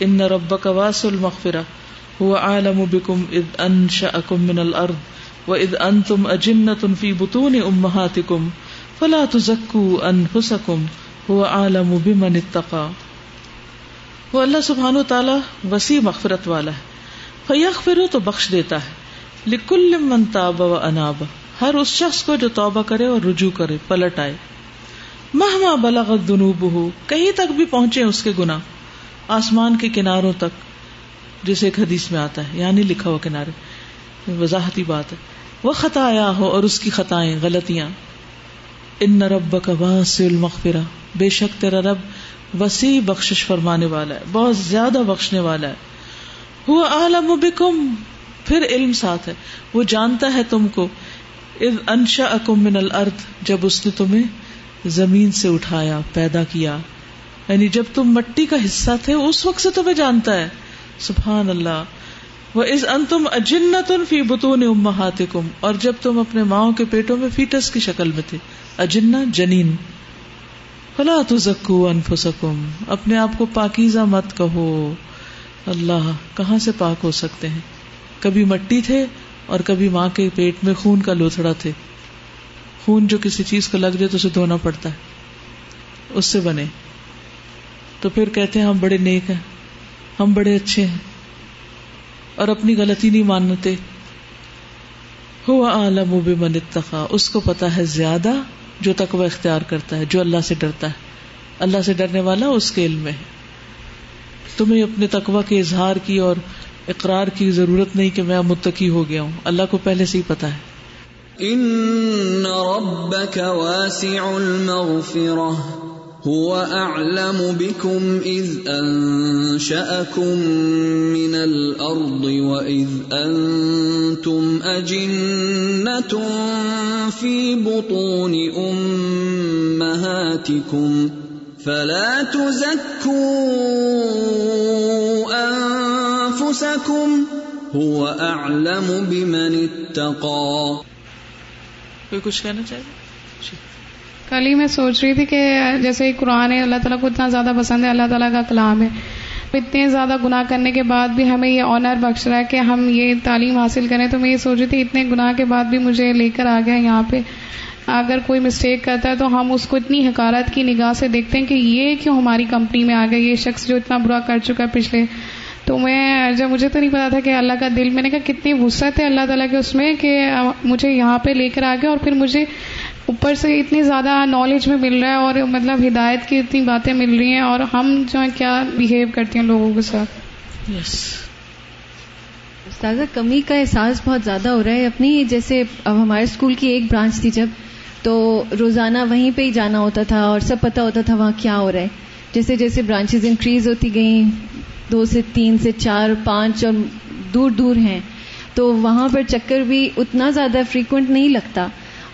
ان ربک واس المغفرہ هو عالم بكم اذ انشأكم من الارض۔ وَإِذْ أَنْتُمْ أَجِنَّةٌ فِي بُطُونِ أُمَّهَاتِكُمْ فَلَا تُزَكُّوا أَنفُسَكُمْ هُوَ أَعْلَمُ بِمَنِ اتَّقَى وہ اللہ سبحانہ تعالی وسیع مغفرت والا ہے۔ فیغفر تو بخش دیتا ہے۔ لکل من تاب و اناب ہر اس شخص کو جو توبہ کرے اور رجوع کرے، پلٹ آئے۔ مہما بلغت دنوبہ کہیں تک بھی پہنچے اس کے گناہ۔ آسمان کے کناروں تک جسے ایک حدیث میں آتا ہے یعنی لکھا ہوا کنارے۔ وضاحتی بات ہے۔ وہ خطایا ہو اور اس کی خطائیں، غلطیاں۔ ان رب کا واسع المغفرہ۔ بے شک تیرا رب وسیع بخشش فرمانے والا ہے، بہت زیادہ بخشنے والا ہے۔ وہ عالم بکم۔ پھر علم ساتھ ہے۔ وہ جانتا ہے تم کو۔ اذ انشا اکم من الارض۔ جب اس نے تمہیں زمین سے اٹھایا، پیدا کیا۔ یعنی جب تم مٹی کا حصہ تھے، اس وقت سے تمہیں جانتا ہے۔ سبحان اللہ۔ وہ اس ان تم اجنت فی بتون امہاتکم اور جب تم اپنے ماؤں کے پیٹوں میں فیٹس کی شکل میں تھے۔ اجنا جنین۔ فلا تزکو انفسکم اپنے آپ کو پاکیزہ مت کہو۔ اللہ، کہاں سے پاک ہو سکتے ہیں؟ کبھی مٹی تھے اور کبھی ماں کے پیٹ میں خون کا لوتھڑا تھے۔ خون جو کسی چیز کو لگ جائے تو اسے دھونا پڑتا ہے۔ اس سے بنے۔ تو پھر کہتے ہیں ہم بڑے نیک ہیں، ہم بڑے اچھے ہیں۔ اور اپنی غلطی نہیں مانتے۔ ہوا عالم و بمن اتقا، اس کو پتا ہے زیادہ جو تقوی اختیار کرتا ہے، جو اللہ سے ڈرتا ہے۔ اللہ سے ڈرنے والا اس کے علم میں ہے۔ تمہیں اپنے تقوی کے اظہار کی اور اقرار کی ضرورت نہیں کہ میں متقی ہو گیا ہوں۔ اللہ کو پہلے سے ہی پتا ہے۔ ان ربك واسع المغفرة هو اعلم بكم اذ انشأكم من الارض واذ انتم اجنة في بطون امهاتكم فلا تزكوا انفسكم هو اعلم بمن اتقى کوئی کچھ کہنا چاہیے؟ کل ہی میں سوچ رہی تھی کہ جیسے قرآن ہے، اللہ تعالیٰ کو اتنا زیادہ پسند ہے، اللہ تعالیٰ کا کلام ہے۔ اتنے زیادہ گناہ کرنے کے بعد بھی ہمیں یہ آنر بخش رہا ہے کہ ہم یہ تعلیم حاصل کریں۔ تو میں یہ سوچ رہی تھی اتنے گناہ کے بعد بھی مجھے لے کر آ گیا یہاں پہ۔ اگر کوئی مسٹیک کرتا ہے تو ہم اس کو اتنی حکارت کی نگاہ سے دیکھتے ہیں کہ یہ کیوں ہماری کمپنی میں آ گیا؟ یہ شخص جو اتنا برا کر چکا ہے پچھلے۔ تو میں جب مجھے تو نہیں پتا تھا کہ اللہ کا دل، میں نے کہا کتنی وسعت ہے اللہ تعالیٰ کے اس میں کہ مجھے یہاں پہ لے کر آ گیا اور پھر مجھے اوپر سے اتنی زیادہ نالج میں مل رہا ہے اور مطلب ہدایت کی اتنی باتیں مل رہی ہیں اور ہم جو ہے کیا بہیو کرتی ہیں لوگوں کے ساتھ؟ یس استاذہ کمی کا احساس بہت زیادہ ہو رہا ہے۔ اپنی جیسے اب ہمارے اسکول کی ایک برانچ تھی جب تو روزانہ وہیں پہ ہی جانا ہوتا تھا اور سب پتا ہوتا تھا وہاں کیا ہو رہا ہے۔ جیسے جیسے برانچز انکریز ہوتی گئیں دو سے تین سے چار پانچ اور دور دور ہیں تو وہاں پر چکر بھی اتنا زیادہ فریکوینٹ نہیں لگتا۔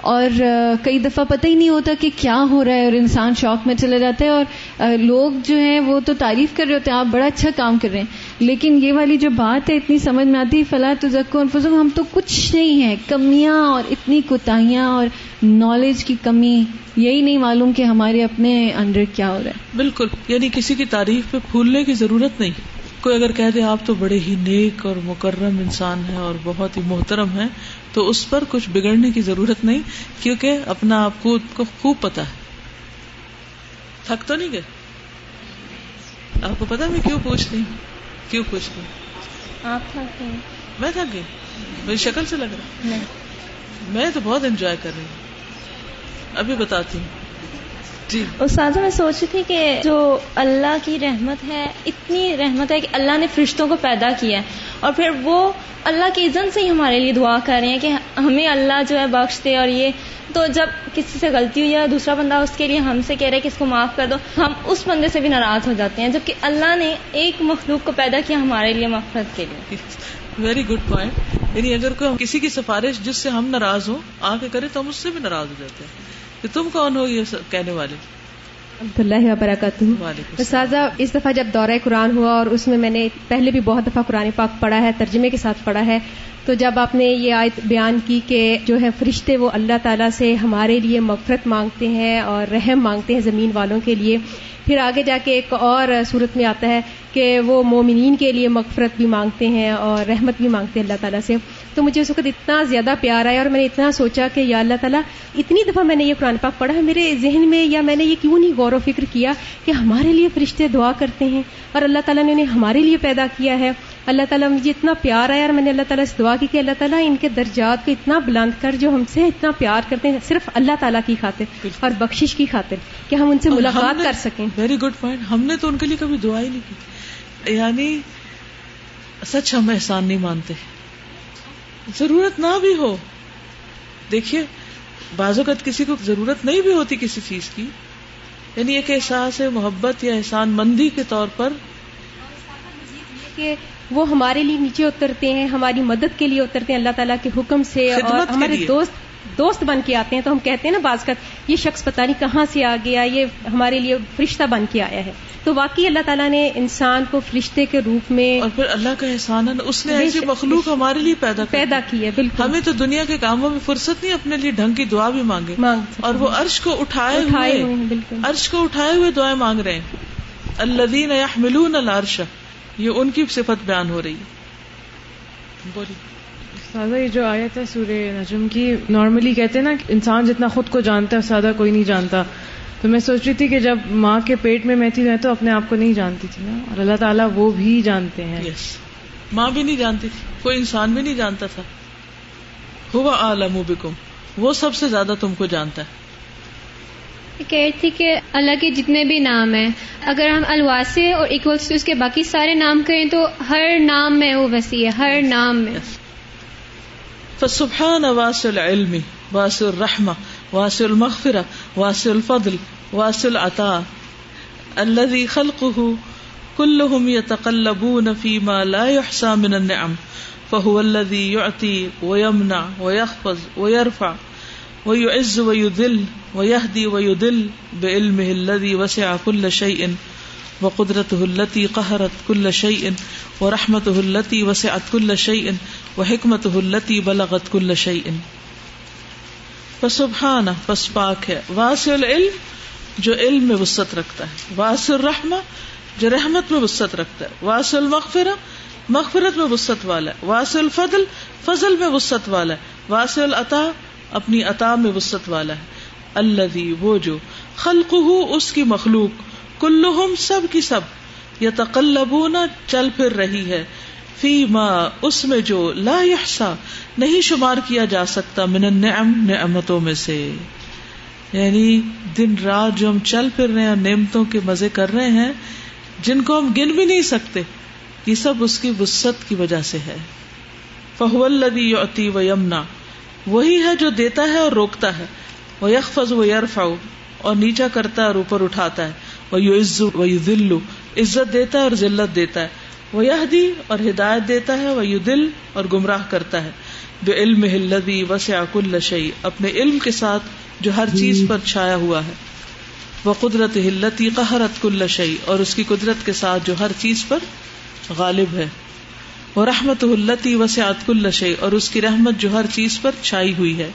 اور کئی دفعہ پتہ ہی نہیں ہوتا کہ کیا ہو رہا ہے اور انسان شوق میں چلا جاتا ہے اور لوگ جو ہیں وہ تو تعریف کر رہے ہوتے ہیں، آپ بڑا اچھا کام کر رہے ہیں، لیکن یہ والی جو بات ہے اتنی سمجھ میں آتی فلاح تو زکو انفظ ہم تو کچھ نہیں ہے کمیاں اور اتنی کوتاہیاں اور نالج کی کمی، یہی نہیں معلوم کہ ہمارے اپنے انڈر کیا ہو رہا ہے۔ بالکل یعنی کسی کی تعریف پہ پھولنے کی ضرورت نہیں۔ کوئی اگر کہہ دے آپ تو بڑے ہی نیک اور مکرم انسان ہیں اور بہت ہی محترم ہیں تو اس پر کچھ بگڑنے کی ضرورت نہیں کیونکہ اپنا آپ کو خوب پتا ہے۔ تھک تو نہیں گئے؟ آپ کو پتا میں کیوں پوچھ رہی کیوں پوچھ رہی آپ تھک میں تھک گئی۔ میری شکل سے لگ رہا میں تو بہت انجوائے کر رہی ہوں۔ ابھی بتاتی ہوں۔ جی۔ استاذہ میں سوچ رہی تھی کہ جو اللہ کی رحمت ہے اتنی رحمت ہے کہ اللہ نے فرشتوں کو پیدا کیا ہے۔ اور پھر وہ اللہ کے عزن سے ہی ہمارے لیے دعا کر رہے ہیں کہ ہمیں اللہ جو ہے بخش دے۔ اور یہ تو جب کسی سے غلطی ہوئی یا دوسرا بندہ اس کے لیے ہم سے کہہ رہے کہ اس کو معاف کر دو ہم اس بندے سے بھی ناراض ہو جاتے ہیں۔ جبکہ اللہ نے ایک مخلوق کو پیدا کیا ہمارے لیے مفرت کے لیے۔ ویری گڈ پوائنٹ یعنی اگر کوئی کسی کی سفارش جس سے ہم ناراض ہوں آ کے کرے تو ہم اس سے بھی ناراض ہو جاتے ہیں۔ کہ تم کون ہو یہ کہنے والے؟ الحمد اللہ وبرکاتہ استاذہ اس دفعہ جب دورہ قرآن ہوا اور اس میں میں نے پہلے بھی بہت دفعہ قرآن پاک پڑھا ہے ترجمے کے ساتھ پڑھا ہے تو جب آپ نے یہ آیت بیان کی کہ جو ہے فرشتے وہ اللہ تعالیٰ سے ہمارے لیے مغفرت مانگتے ہیں اور رحم مانگتے ہیں زمین والوں کے لیے پھر آگے جا کے ایک اور صورت میں آتا ہے کہ وہ مومنین کے لیے مغفرت بھی مانگتے ہیں اور رحمت بھی مانگتے ہیں اللہ تعالیٰ سے۔ تو مجھے اس وقت اتنا زیادہ پیار آیا اور میں نے اتنا سوچا کہ یا اللہ تعالیٰ اتنی دفعہ میں نے یہ قرآن پاک پڑھا ہے میرے ذہن میں یا میں نے یہ کیوں نہیں غور و فکر کیا کہ ہمارے لیے فرشتے دعا کرتے ہیں اور اللہ تعالیٰ نے انہیں ہمارے لیے پیدا کیا ہے۔ اللہ تعالیٰ مجھے اتنا پیار آیا اور میں نے اللہ تعالیٰ سے دعا کی کہ اللہ تعالیٰ ان کے درجات کو اتنا بلند کر جو ہم سے اتنا پیار کرتے ہیں صرف اللہ تعالیٰ کی خاطر اور بخشش کی خاطر کہ ہم ان سے ملاقات کر سکیں۔ ویری گڈ پوائنٹ ہم نے تو ان کے لیے کبھی دعا ہی نہیں کی۔ یعنی سچ ہم احسان نہیں مانتے۔ ضرورت نہ بھی ہو۔ دیکھیے بعض اوقات کسی کو ضرورت نہیں بھی ہوتی کسی چیز کی۔ یعنی ایک احساس ہے محبت یا احسان مندی کے طور پر۔ کہ وہ ہمارے لیے نیچے اترتے ہیں ہماری مدد کے لیے اترتے ہیں اللہ تعالیٰ کے حکم سے اور ہمارے دوست دوست بن کے آتے ہیں تو ہم کہتے ہیں نا بعض کا یہ شخص پتہ نہیں کہاں سے آ گیا یہ ہمارے لیے فرشتہ بن کے آیا ہے۔ تو واقعی اللہ تعالیٰ نے انسان کو فرشتے کے روپ میں اور پھر اللہ کا احسان ہے اس نے ایسی مخلوق ہمارے لیے پیدا پیدا کی ہے بالکل۔ ہمیں تو دنیا کے کاموں میں فرصت نہیں اپنے لیے ڈھنگ کی دعا بھی مانگے۔ اور وہ عرش کو اٹھائے ہوئے بالکل۔ عرش کو اٹھائے ہوئے دعائیں مانگ رہے ہیں۔ اللہ يحملون العرش یہ ان کی صفت بیان ہو رہی ہے۔ بولی سادہ یہ جو آیت ہے سورہ نجم کی نارملی کہتے ہیں نا انسان جتنا خود کو جانتا ہے سادہ کوئی نہیں جانتا۔ تو میں سوچ رہی تھی کہ جب ماں کے پیٹ میں میں تھی میں تو اپنے آپ کو نہیں جانتی تھی نا۔ اور اللہ تعالیٰ وہ بھی جانتے ہیں۔ Yes. ماں بھی نہیں جانتی تھی کوئی انسان بھی نہیں جانتا تھا۔ ہوا عالم بکم وہ سب سے زیادہ تم کو جانتا ہے۔ کہہ رہی تھی کہ اللہ کے جتنے بھی نام ہیں اگر ہم الواسے اور اکولس اس کے باقی سارے نام کریں تو ہر نام میں وہ وسیع ہے ہر نام میں۔ فسبحان واسع العلم واسع الرحمة واسع المغفرة واسع الفضل واسع العطاء. الذي خلقه كلهم يتقلبون فيما لا يحصى من النعم، فهو الذي يعطي ويمنع ويخفض ويرفع ويعز ويذل ويهدي ويدل بعلمه الذي وسع كل شيء. وقدرته التي قهرت كل شيء، ورحمته التي وسعت كل شيء، وحکمته التي بلغت كل شيء. فسبحان پس پاک ہے. واسع العلم، جو علم میں وسط رکھتا ہے. واسع الرحمہ، جو رحمت میں وسط رکھتا ہے. واسع المغفرہ، مغفرت میں وسط والا ہے. واسع الفضل، فضل میں وسط والا ہے. واسع العطا، اپنی عطا میں وسط والا ہے. اللہ وہ جو خلق اس کی مخلوق کلہم سب کی سب یا چل پھر رہی ہے۔ فی ما اس میں جو لا یحسا نہیں شمار کیا جا سکتا من النعم، نعمتوں میں سے۔ یعنی دن رات جو ہم چل پھر رہے ہیں، نعمتوں کے مزے کر رہے ہیں، جن کو ہم گن بھی نہیں سکتے، یہ سب اس کی وسط کی وجہ سے ہے۔ فہو الدی یوتی و یمنا وہی ہے جو دیتا ہے اور روکتا ہے۔ وہ یکفز و یرفا اور نیچا کرتا ہے اور اوپر اٹھاتا ہے۔ وہ یو عز و یو دلو عزت دیتا ہے اور ذلت دیتا ہے۔ وہ یہ اور ہدایت دیتا ہے وہ یو دل اور گمراہ کرتا ہے۔ بے علم ہلدی وسع کل شعی اپنے علم کے ساتھ جو ہر چیز پر چھایا ہوا ہے۔ وہ قدرت ہلتی قہرت کل شعی اور اس کی قدرت کے ساتھ جو ہر چیز پر غالب ہے۔ وہ رحمت ہلتی وسعت کل شعی اور اس کی رحمت جو ہر چیز پر چھائی ہوئی ہے۔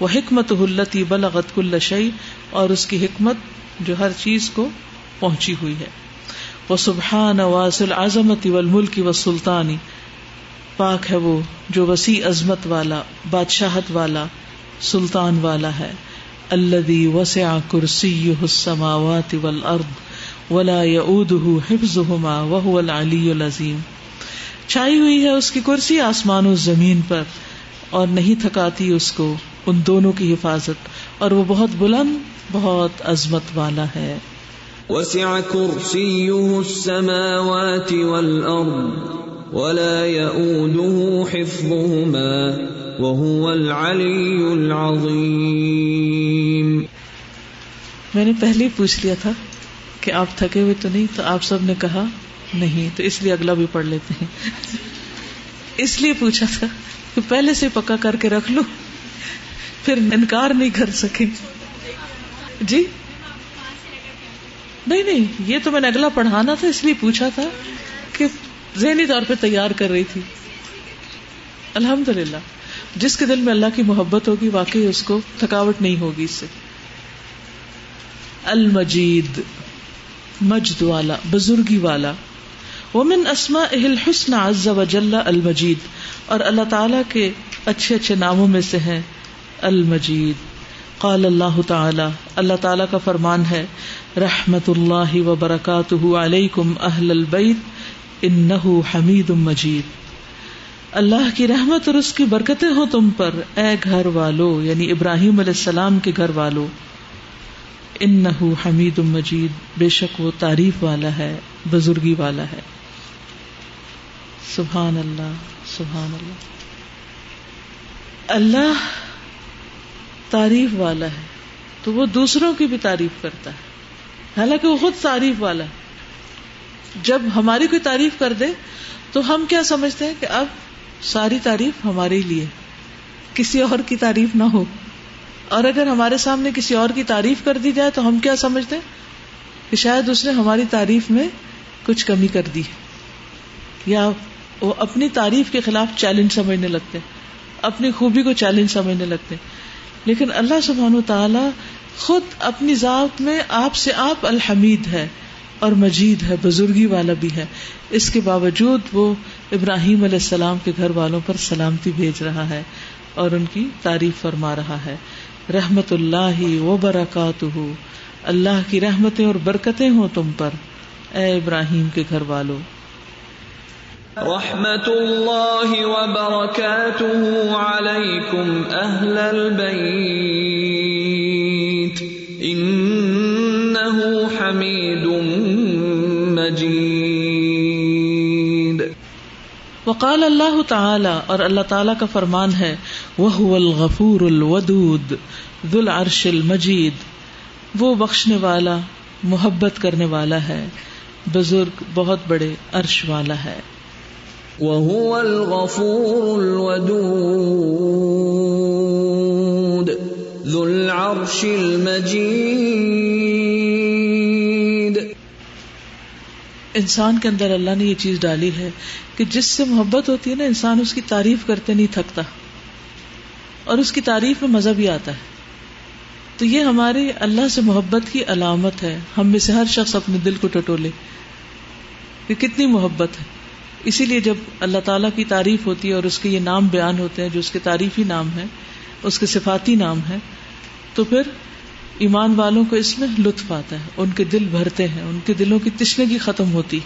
وہ حکمت ہلتی بلغت کل شعی اور اس کی حکمت جو ہر چیز کو پہنچی ہوئی ہے۔ وہ سبحان واصل عظمت و ملک و سلطانی پاک ہے وہ جو وسیع عظمت والا، بادشاہت والا، سلطان والا ہے۔ الذي وسع كرسيه السماوات والارض ولا يؤوده حفظهما وهو العلي العظيم۔ چھائی ہوئی ہے اس کی کرسی آسمان و زمین پر اور نہیں تھکاتی اس کو، ان دونوں کی حفاظت۔ اور وہ بہت بلند، بہت عظمت والا ہے۔ وسع كرسيه السماوات والأرض ولا يؤوده حفظهما وهو العلي العظيم. میں نے پہلے ہی پوچھ لیا تھا کہ آپ تھکے ہوئے تو نہیں تو آپ سب نے کہا نہیں، تو اس لیے اگلا بھی پڑھ لیتے ہیں۔ اس لیے پوچھا تھا کہ پہلے سے پکا کر کے رکھ لو، پھر انکار نہیں کر سکے۔ جی؟ نہیں نہیں، یہ تو میں نے اگلا پڑھانا تھا، اس لیے پوچھا تھا کہ ذہنی طور پہ تیار کر رہی تھی۔ الحمد للہ جس کے دل میں اللہ کی محبت ہوگی، واقعی اس کو تھکاوٹ نہیں ہوگی اس سے۔ المجید، مجد والا، بزرگی والا۔ ومن اسما اہل حسن عز وجل المجید، اور اللہ تعالی کے اچھے اچھے ناموں میں سے ہیں المجید۔ قال اللہ تعالی اللہ تعالی کا فرمان ہے، رحمت اللہ وبرکاتہ علیکم اہل البیت انہ حمید مجید۔ اللہ کی رحمت اور اس کی برکتیں ہوں تم پر، اے گھر والو یعنی ابراہیم علیہ السلام کے گھر والو۔ انہ حمید مجید، بے شک وہ تعریف والا ہے، بزرگی والا ہے۔ سبحان اللہ سبحان اللہ۔ اللہ تعریف والا ہے تو وہ دوسروں کی بھی تعریف کرتا ہے۔ حالانکہ وہ خود تعریف والا ہے۔ جب ہماری کوئی تعریف کر دے تو ہم کیا سمجھتے ہیں کہ اب ساری تعریف ہمارے لیے کسی اور کی تعریف نہ ہو۔ اور اگر ہمارے سامنے کسی اور کی تعریف کر دی جائے تو ہم کیا سمجھتے ہیں؟ کہ شاید اس نے ہماری تعریف میں کچھ کمی کر دی یا وہ اپنی تعریف کے خلاف چیلنج سمجھنے لگتے ہیں۔ اپنی خوبی کو چیلنج سمجھنے لگتے ہیں۔ لیکن اللہ سبحان و تعالی خود اپنی ذات میں آپ سے آپ الحمید ہے اور مجید ہے، بزرگی والا بھی ہے۔ اس کے باوجود وہ ابراہیم علیہ السلام کے گھر والوں پر سلامتی بھیج رہا ہے اور ان کی تعریف فرما رہا ہے۔ رحمت اللہ و برکات اللہ کی رحمتیں اور برکتیں ہوں تم پر۔ اے ابراہیم کے گھر والوں۔ رحمت اللہ وبرکاتہ علیکم اہل البیت انہو حمید مجید وقال اللہ تعالی اور اللہ تعالی کا فرمان ہے وہ الغفور الودود، ذو العرش المجید۔ وہ بخشنے والا، محبت کرنے والا ہے، بزرگ بہت بڑے عرش والا ہے۔ وهو الغفور الودود ذو العرش المجید انسان کے اندر اللہ نے یہ چیز ڈالی ہے کہ جس سے محبت ہوتی ہے نا، انسان اس کی تعریف کرتے نہیں، تھکتا۔ اور اس کی تعریف میں مزہ بھی آتا ہے۔ تو یہ ہماری اللہ سے محبت کی علامت ہے۔ ہم میں سے ہر شخص اپنے دل کو ٹٹولے۔ کہ کتنی محبت ہے۔ اسی لیے جب اللہ تعالیٰ کی تعریف ہوتی ہے اور اس کے یہ نام بیان ہوتے ہیں جو اس کے تعریفی نام ہے اس کے صفاتی نام ہے تو پھر ایمان والوں کو اس میں لطف آتا ہے، ان کے دل بھرتے ہیں، ان کے دلوں کی تشنگی ختم ہوتی۔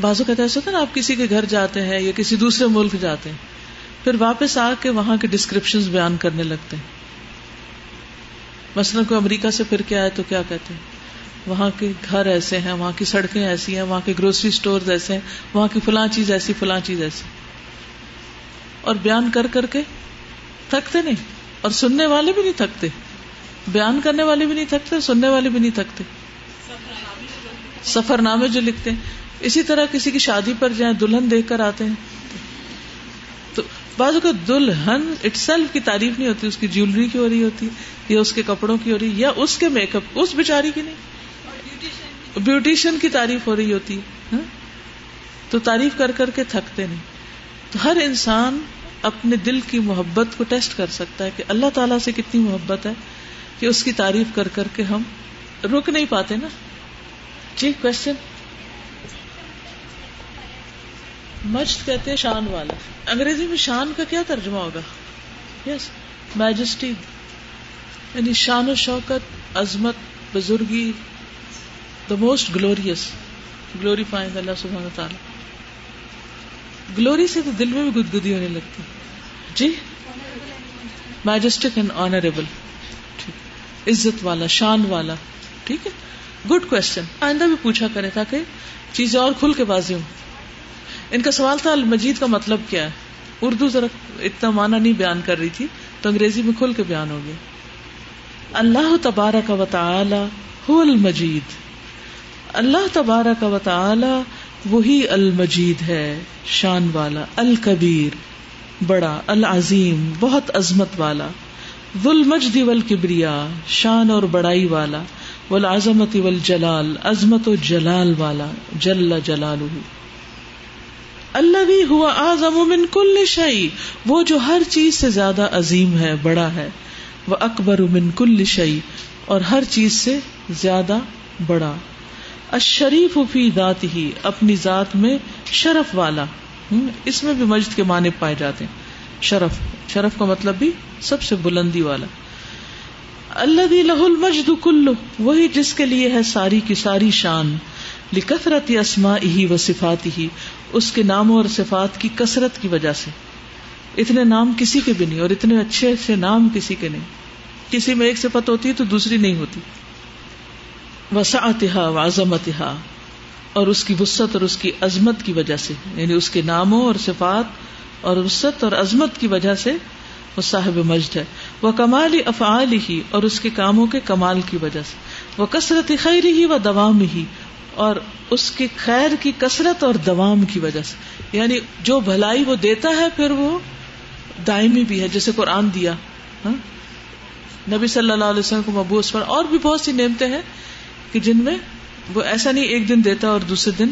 بازو کہتا ہے نا، آپ کسی کے گھر جاتے ہیں یا کسی دوسرے ملک جاتے ہیں، پھر واپس آ کے وہاں کے ڈسکرپشن بیان کرنے لگتے ہیں۔ مثلاً کوئی امریکہ سے پھر کے آئے تو کیا کہتے ہیں؟ وہاں کے گھر ایسے ہیں، وہاں کی سڑکیں ایسی ہیں، وہاں کے گروسری اسٹور ایسے ہیں، وہاں کی فلاں چیز ایسی، فلاں چیز ایسی۔ اور بیان کر کر کے تھکتے نہیں۔ اور سننے والے بھی نہیں تھکتے۔ بیان کرنے والے بھی نہیں تھکتے، سننے والے بھی نہیں تھکتے۔ سفر نامے جو لکھتے ہیں۔ اسی طرح کسی کی شادی پر جائیں، دلہن دیکھ کر آتے ہیں۔ تو بعض کا دلہن اٹ سیلف کی تعریف نہیں ہوتی، اس کی جیولری کی ہو رہی ہوتی، یا اس کے کپڑوں کی ہو رہی، یا اس کے میک اپ اس بےچاری کی نہیں۔ بیوٹیشین کی تعریف ہو رہی ہوتی ہاں؟ تو تعریف کر کر کے تھکتے نہیں۔ تو ہر انسان اپنے دل کی محبت کو ٹیسٹ کر سکتا ہے کہ اللہ تعالیٰ سے کتنی محبت ہے کہ اس کی تعریف کر کر کے ہم رک نہیں پاتے نا۔ جی کوشچن مجد کہتے ہیں شان والا۔ انگریزی میں شان کا کیا ترجمہ ہوگا؟ یس میجسٹی یعنی شان و شوکت، عظمت، بزرگی دا موسٹ گلوریس گلوریفائنگ اللہ سبحانہ تعالی گلوری سے تو دل میں بھی گدگدی ہونے لگتی جی؟ میجسٹک اینڈ آنریبل عزت والا، شان والا۔ ٹھیک ہے؟ گڈ کوشچن آئندہ بھی پوچھا کرے تاکہ چیزیں اور کھل کے بازی ہوں۔ ان کا سوال تھا المجید کا مطلب کیا ہے؟ اردو ذرا اتنا معنی نہیں بیان کر رہی تھی، تو انگریزی میں کھل کے بیان ہو گیا۔ اللہ تبارک و تعالی هو المجید۔ اللہ تبارہ کا وطلا وہی المجید ہے، شان والا، الکبیر، بڑا، العظیم، بہت عظمت والا، ولمجد ول کبریا شان اور بڑائی والا ول عظمت ول جلال عظمت و جلال والا، جل جلال اللہ بھی ہوا آزم من کل شعی وہ جو ہر چیز سے زیادہ عظیم ہے، بڑا ہے۔ وہ اکبر من کل شعی اور ہر چیز سے زیادہ بڑا۔ اشریف فی ذات ہی اپنی ذات میں شرف والا۔ اس میں بھی مجد کے معنی پائے جاتے ہیں۔ شرف شرف کا مطلب بھی سب سے بلندی والا۔ اللہ لہ المجد کلو وہی جس کے لیے ہے ساری کی ساری شان۔ لکثرت اسما ہی و صفات ہی اس کے ناموں اور صفات کی کثرت کی وجہ سے۔ اتنے نام کسی کے بھی نہیں، اور اتنے اچھے سے نام کسی کے نہیں۔ کسی میں ایک صفت ہوتی ہے تو دوسری نہیں ہوتی۔ وسعتها وعظمتها، اور اس کی وسط اور اس کی عظمت کی وجہ سے یعنی اس کے ناموں اور صفات اور وسط اور عظمت کی وجہ سے وہ صاحب مجد ہے۔ وہ کمال افعال ہی اور اس کے کاموں کے کمال کی وجہ سے۔ وہ کثرت خیر ہی و دوام ہی اور اس کے خیر کی کثرت اور دوام کی وجہ سے۔ یعنی جو بھلائی وہ دیتا ہے، پھر وہ دائمی بھی ہے، جیسے قرآن دیا۔ ہاں؟ نبی صلی اللہ علیہ وسلم کو مبوس پر اور بھی بہت سی نعمتیں ہیں۔ کہ جن میں وہ ایسا نہیں ایک دن دیتا اور دوسرے دن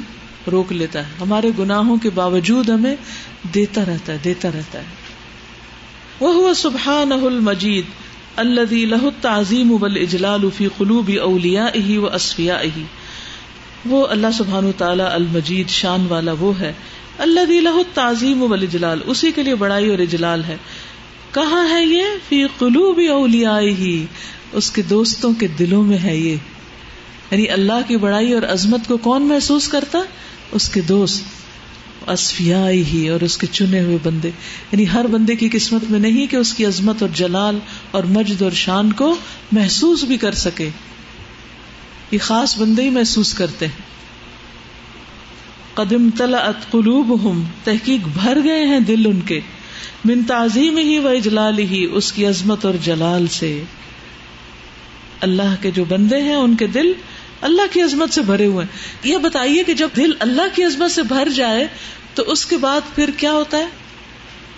روک لیتا ہے۔ ہمارے گناہوں کے باوجود ہمیں دیتا رہتا ہے، دیتا رہتا ہے۔ وہ ہوا سبحان المجید اللہ لہ تعظیم ابل اجلال فی قلوب اولیا ہی و اسفیا ہی وہ اللہ سبحان تعالی المجید شان والا وہ ہے۔ اللہ لہ تعظیم ابل اجلال اسی کے لیے بڑائی اور اجلال ہے۔ کہاں ہے یہ؟ فی قلوب اولیا ہی اس کے دوستوں کے دلوں میں ہے یہ۔ یعنی اللہ کی بڑائی اور عظمت کو کون محسوس کرتا؟ اس کے دوست ہی اور اس کے چنے ہوئے بندے۔ یعنی ہر بندے کی قسمت میں نہیں کہ اس کی عظمت اور جلال اور مجد اور شان کو محسوس بھی کر سکے۔ یہ خاص بندے ہی محسوس کرتے ہیں۔ قدم تلا قلوب ہوں تحقیق بھر گئے ہیں دل ان کے۔ من تعظیم ہی و اجلال ہی اس کی عظمت اور جلال سے۔ اللہ کے جو بندے ہیں، ان کے دل اللہ کی عظمت سے بھرے ہوئے ہیں۔ یہ بتائیے کہ جب دل اللہ کی عظمت سے بھر جائے تو اس کے بعد پھر کیا ہوتا ہے؟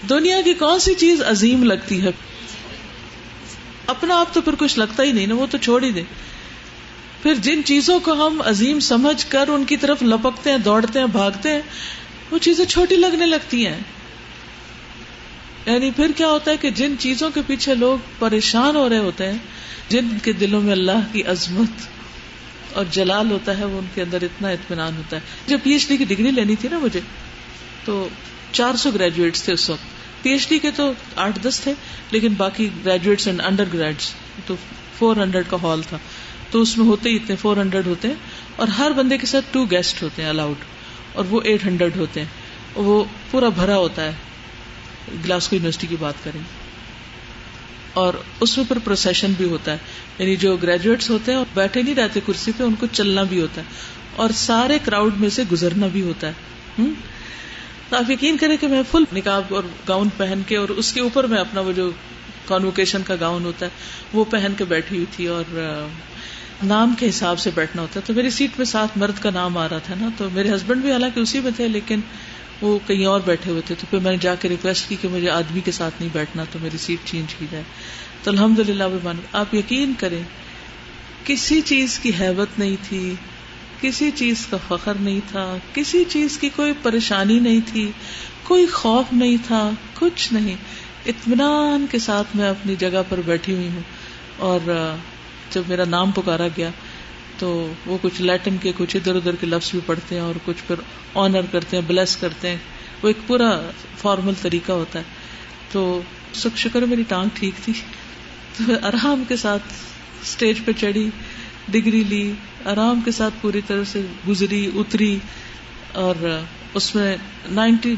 دنیا کی کون سی چیز عظیم لگتی ہے؟ اپنا آپ تو پھر کچھ لگتا ہی نہیں نا، وہ تو چھوڑ ہی دے۔ پھر جن چیزوں کو ہم عظیم سمجھ کر ان کی طرف لپکتے ہیں، دوڑتے ہیں، بھاگتے ہیں، وہ چیزیں چھوٹی لگنے لگتی ہیں۔ یعنی پھر کیا ہوتا ہے کہ جن چیزوں کے پیچھے لوگ پریشان ہو رہے ہوتے ہیں، جن کے دلوں میں اللہ کی عظمت اور جلال ہوتا ہے وہ ان کے اندر اتنا اطمینان ہوتا ہے۔ جب پی ایچ ڈی کی ڈگری لینی تھی نا مجھے، تو چار سو گریجویٹ تھے اس وقت۔ پی ایچ ڈی کے تو آٹھ دس تھے، لیکن باقی گریجویٹس اینڈ انڈر گریڈس تو فور ہنڈریڈ کا ہال تھا۔ تو اس میں ہوتے ہی اتنے فور ہنڈریڈ ہوتے ہیں۔ اور ہر بندے کے ساتھ ٹو گیسٹ ہوتے ہیں الاؤڈ اور وہ ایٹ ہنڈریڈ ہوتے ہیں۔ وہ پورا بھرا ہوتا ہے۔ گلاسکو یونیورسٹی کی بات کریں۔ اور اس میں پھر پروسیشن بھی ہوتا ہے۔ یعنی جو گریجویٹس ہوتے ہیں بیٹھے نہیں رہتے کرسی پہ، ان کو چلنا بھی ہوتا ہے۔ اور سارے کراؤڈ میں سے گزرنا بھی ہوتا ہے۔ تو آپ یقین کریں کہ میں فل نکاب اور گاؤن پہن کے، اور اس کے اوپر میں اپنا وہ جو کانوکیشن کا گاؤن ہوتا ہے، وہ پہن کے بیٹھی ہوئی تھی۔ اور نام کے حساب سے بیٹھنا ہوتا ہے۔ تو میری سیٹ میں ساتھ مرد کا نام آ رہا تھا نا، تو میرے ہسبینڈ بھی حالانکہ اسی میں تھے، لیکن وہ کہیں اور بیٹھے ہوئے تھے، تو پھر میں نے جا کے ریکویسٹ کی کہ مجھے آدمی کے ساتھ نہیں بیٹھنا، تو میری سیٹ چینج کی جائے۔ تو الحمد للہ آپ یقین کریں، کسی چیز کی حیبت نہیں تھی، کسی چیز کا فخر نہیں تھا، کسی چیز کی کوئی پریشانی نہیں تھی، کوئی خوف نہیں تھا، کچھ نہیں۔ اطمینان کے ساتھ میں اپنی جگہ پر بیٹھی ہوئی ہوں۔ اور جب میرا نام پکارا گیا تو وہ کچھ لیٹن کے کچھ ادھر ادھر کے لفظ بھی پڑھتے ہیں اور کچھ پھر آنر کرتے ہیں بلیس کرتے ہیں. وہ ایک پورا فارمل طریقہ ہوتا ہے. تو سکھ شکر میری ٹانگ ٹھیک تھی. تو آرام کے ساتھ اسٹیج پہ چڑھی ڈگری لی، آرام کے ساتھ پوری طرح سے گزری، اتری اور اس میں نائنٹی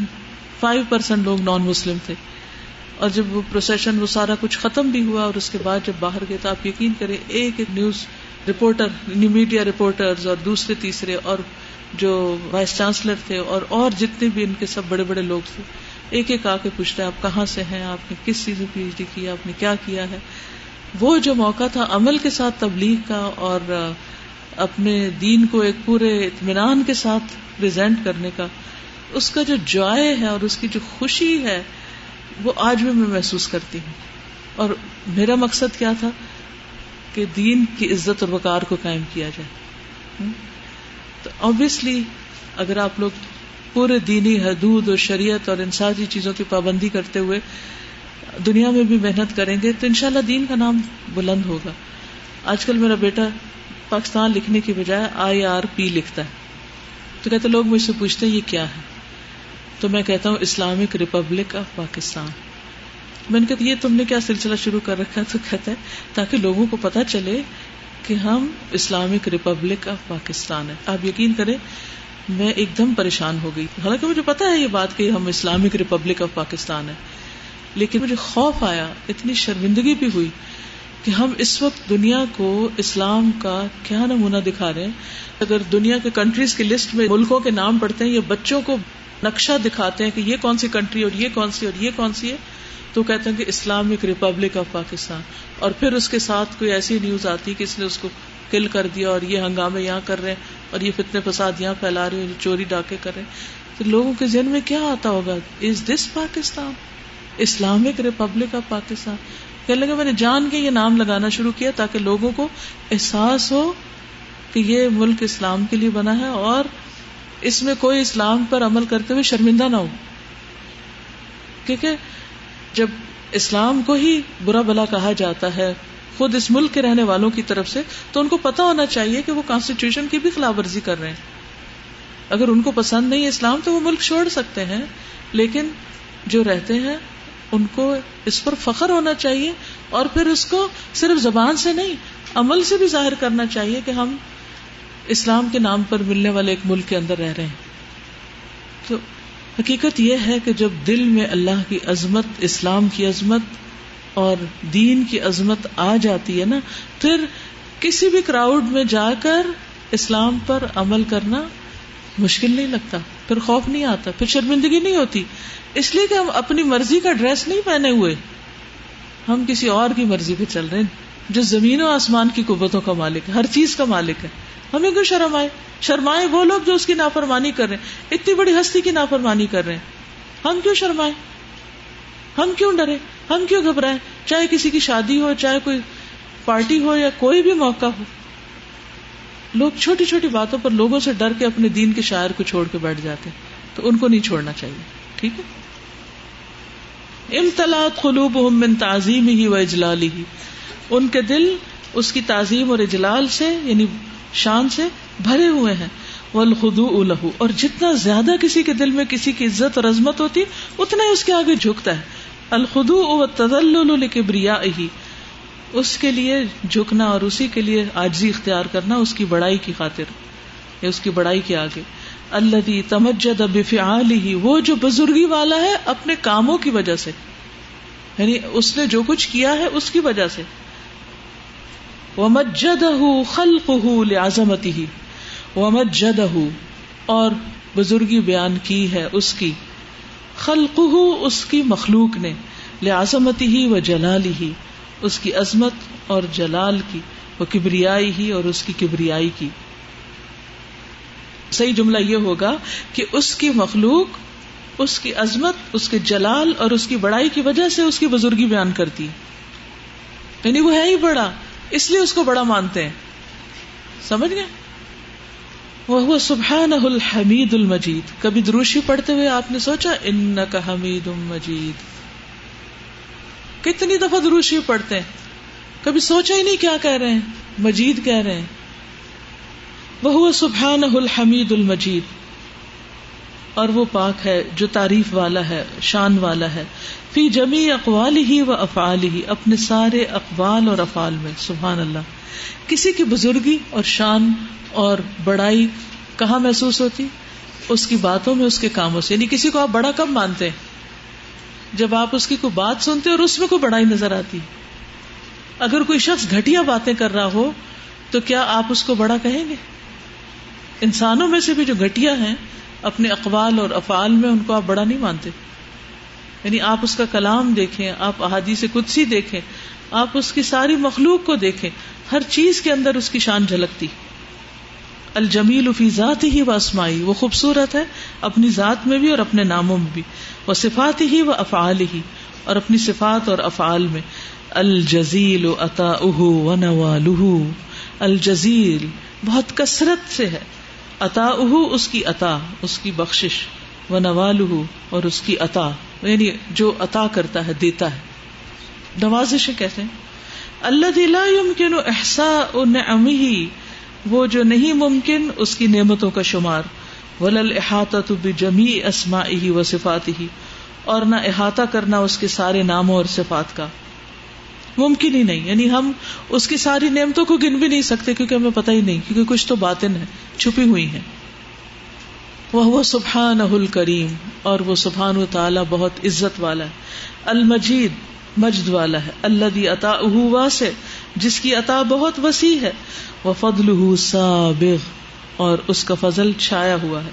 فائیو پرسینٹ لوگ نان مسلم تھے. اور جب وہ پروسیشن وہ سارا کچھ ختم بھی ہوا اور اس کے بعد جب باہر گئے تو آپ یقین کریں ایک ایک نیوز رپورٹر میڈیا رپورٹر اور دوسرے تیسرے اور جو وائس چانسلر تھے اور اور جتنے بھی ان کے سب بڑے بڑے لوگ تھے، ایک ایک آ کے پوچھتا ہے، آپ کہاں سے ہیں؟ آپ نے کس چیز میں پی ایچ ڈی کیا آپ نے کیا کیا ہے؟ وہ جو موقع تھا عمل کے ساتھ تبلیغ کا اور اپنے دین کو ایک پورے اطمینان کے ساتھ پرزینٹ کرنے کا، اس کا جو جوائے ہے اور اس کی جو خوشی ہے، وہ آج بھی میں محسوس کرتی ہوں۔ اور میرا مقصد کیا تھا؟ کہ دین کی عزت اور وقار کو قائم کیا جائے۔ تو آبیسلی اگر آپ لوگ پورے دینی حدود اور شریعت اور ان ساری چیزوں کی پابندی کرتے ہوئے دنیا میں بھی محنت کریں گے تو انشاءاللہ دین کا نام بلند ہوگا۔ آج کل میرا بیٹا پاکستان لکھنے کی بجائے آئی آر پی لکھتا ہے۔ تو کہتے لوگ مجھ سے پوچھتے ہیں، یہ کیا ہے؟ تو میں کہتا ہوں، اسلامک ریپبلک آف پاکستان۔ میں نے کہا یہ تم نے کیا سلسلہ شروع کر رکھا تو کہتا ہے، تاکہ لوگوں کو پتا چلے کہ ہم اسلامک ریپبلک آف پاکستان ہے آپ یقین کریں، میں ایک دم پریشان ہو گئی۔ حالانکہ مجھے پتا ہے یہ بات کہ ہم اسلامک ریپبلک آف پاکستان ہے لیکن مجھے خوف آیا، اتنی شرمندگی بھی ہوئی کہ ہم اس وقت دنیا کو اسلام کا کیا نمونہ دکھا رہے ہیں۔ اگر دنیا کے کنٹریز کی لسٹ میں ملکوں کے نام پڑھتے ہیں یا بچوں کو نقشہ دکھاتے ہیں کہ یہ کون سی کنٹری اور یہ کون سی اور یہ کون سی ہے تو کہتے ہیں کہ اسلامک ریپبلک آف پاکستان۔ اور پھر اس کے ساتھ کوئی ایسی نیوز آتی کہ اس نے اس کو کل کر دیا اور یہ ہنگامے یہاں کر رہے ہیں اور یہ فتنے فساد یہاں پھیلا رہے ہیں چوری ڈاکے کر رہے ہیں۔ تو لوگوں کے ذہن میں کیا آتا ہوگا؟ Is this Pakistan Islamic Republic of Pakistan. کہنے لگا میں نے جان کے یہ نام لگانا شروع کیا تاکہ لوگوں کو احساس ہو کہ یہ ملک اسلام کے لیے بنا ہے اور اس میں کوئی اسلام پر عمل کرتے ہوئے شرمندہ نہ ہو۔ کیونکہ جب اسلام کو ہی برا بلا کہا جاتا ہے خود اس ملک کے رہنے والوں کی طرف سے، تو ان کو پتا ہونا چاہیے کہ وہ کانسٹیٹیوشن کی بھی خلاف ورزی کر رہے ہیں۔ اگر ان کو پسند نہیں اسلام، تو وہ ملک چھوڑ سکتے ہیں۔ لیکن جو رہتے ہیں، ان کو اس پر فخر ہونا چاہیے اور پھر اس کو صرف زبان سے نہیں، عمل سے بھی ظاہر کرنا چاہیے کہ ہم اسلام کے نام پر ملنے والے ایک ملک کے اندر رہ رہے ہیں۔ تو حقیقت یہ ہے کہ جب دل میں اللہ کی عظمت، اسلام کی عظمت اور دین کی عظمت آ جاتی ہے نا، پھر کسی بھی کراؤڈ میں جا کر اسلام پر عمل کرنا مشکل نہیں لگتا، پھر خوف نہیں آتا، پھر شرمندگی نہیں ہوتی۔ اس لیے کہ ہم اپنی مرضی کا ڈریس نہیں پہنے ہوئے، ہم کسی اور کی مرضی پہ چل رہے ہیں۔ جو زمین و آسمان کی قوتوں کا مالک ہے، ہر چیز کا مالک ہے۔ ہمیں کیوں شرم آئے شرمائے وہ لوگ جو اس کی نافرمانی کر رہے ہیں۔ اتنی بڑی ہستی کی نافرمانی کر رہے ہیں۔ ہم کیوں شرمائے ہم کیوں ڈرے؟ ہم کیوں گھبرائے چاہے کسی کی شادی ہو، چاہے کوئی پارٹی ہو یا کوئی بھی موقع ہو۔ لوگ چھوٹی چھوٹی باتوں پر لوگوں سے ڈر کے اپنے دین کے شاعر کو چھوڑ کے بیٹھ جاتے ہیں۔ تو ان کو نہیں چھوڑنا چاہیے۔ ٹھیک ہے؟ امتلاط خلوب من تعظیم ہی و اجلالی ہی ان کے دل اس کی تعظیم اور اجلال سے یعنی شان سے بھرے ہوئے ہیں۔ والخضوع له۔ اور جتنا زیادہ کسی کے دل میں کسی کی عزت اور عظمت ہوتی، اتنا ہی اس کے آگے جھکتا ہے۔ الخضوع والتذلل لکبریائه اس کے لیے جھکنا اور اسی کے لیے آجزی اختیار کرنا اس کی بڑائی کی خاطر، یا اس کی بڑائی کے آگے۔ اللہ تمجد بفعاله۔ وہ جو بزرگی والا ہے اپنے کاموں کی وجہ سے یعنی اس نے جو کچھ کیا ہے اس کی وجہ سے۔ ومجدہ خلقہ لعظمتہ ومجدہ اور بزرگی بیان کی ہے اس کی۔ خلقہ اس کی مخلوق نے لعظمتہ و جلالی ہی اس کی عظمت اور جلال کی، وہ کبریائی ہی اور اس کی کبریائی کی۔ صحیح جملہ یہ ہوگا کہ اس کی مخلوق، اس کی عظمت، اس کے جلال اور اس کی بڑائی کی وجہ سے اس کی بزرگی بیان کرتی۔ یعنی وہ ہے ہی بڑا۔ اس لیے اس کو بڑا مانتے ہیں۔ سمجھ گئے؟ وہ سبحان الحمید المجید۔ کبھی دروشی پڑھتے ہوئے آپ نے سوچا ان کا حمید مجید۔ کتنی دفعہ دروشی پڑھتے ہیں۔ کبھی سوچا ہی نہیں کیا کہہ رہے ہیں۔ مجید کہہ رہے ہیں۔ وہ سبحان الحمید المجید۔ اور وہ پاک ہے، جو تعریف والا ہے، شان والا ہے۔ فی جمی اقوال ہی و افعال ہی اپنے سارے اقوال اور افعال میں، سبحان اللہ۔ کسی کی بزرگی اور شان اور بڑائی کہاں محسوس ہوتی؟ اس کی باتوں میں، اس کے کاموں سے۔ یعنی کسی کو آپ بڑا کب مانتے؟ ہیں جب آپ اس کی کوئی بات سنتے اور اس میں کوئی بڑائی نظر آتی۔ اگر کوئی شخص گھٹیا باتیں کر رہا ہو، تو کیا آپ اس کو بڑا کہیں گے؟ انسانوں میں سے بھی جو گھٹیا ہیں اپنے اقوال اور افعال میں ان کو آپ بڑا نہیں مانتے۔ یعنی آپ اس کا کلام دیکھیں، آپ احادیث قدسی دیکھیں، آپ اس کی ساری مخلوق کو دیکھیں، ہر چیز کے اندر اس کی شان جھلکتی۔ الجمیل فی ذات ہی و اسمائی، وہ خوبصورت ہے اپنی ذات میں بھی اور اپنے ناموں میں بھی۔ وہ صفات ہی و افعال ہی اور اپنی صفات اور افعال میں۔ الجزیل اتا و نوال الجزیل بہت کثرت سے ہے۔ اتا اس کی عطا، اس کی بخشش و نوال اور اس کی عطا یعنی جو عطا کرتا ہے، دیتا ہے۔ نوازش کہتے ہیں۔ اللہ دلا یمکن احسا نعمه وہ جو نہیں ممکن، اس کی نعمتوں کا شمار۔ ولل احاطہ بجمی اسما ہی و صفات ہی اور نہ احاطہ کرنا اس کے سارے ناموں اور صفات کا۔ ممکن ہی نہیں۔ یعنی ہم اس کی ساری نعمتوں کو گن بھی نہیں سکتے کیونکہ ہمیں پتہ ہی نہیں، کیونکہ کچھ تو باتیں ہیں چھپی ہوئی ہیں۔ وہ سبحان اہل کریم اور وہ سبحان و تعالی بہت عزت والا ہے۔ المجید، مجد والا ہے۔ اللہ دی عطا سے جس کی عطا بہت وسیع ہے۔ وہ فضل سابغ، اور اس کا فضل چھایا ہوا ہے۔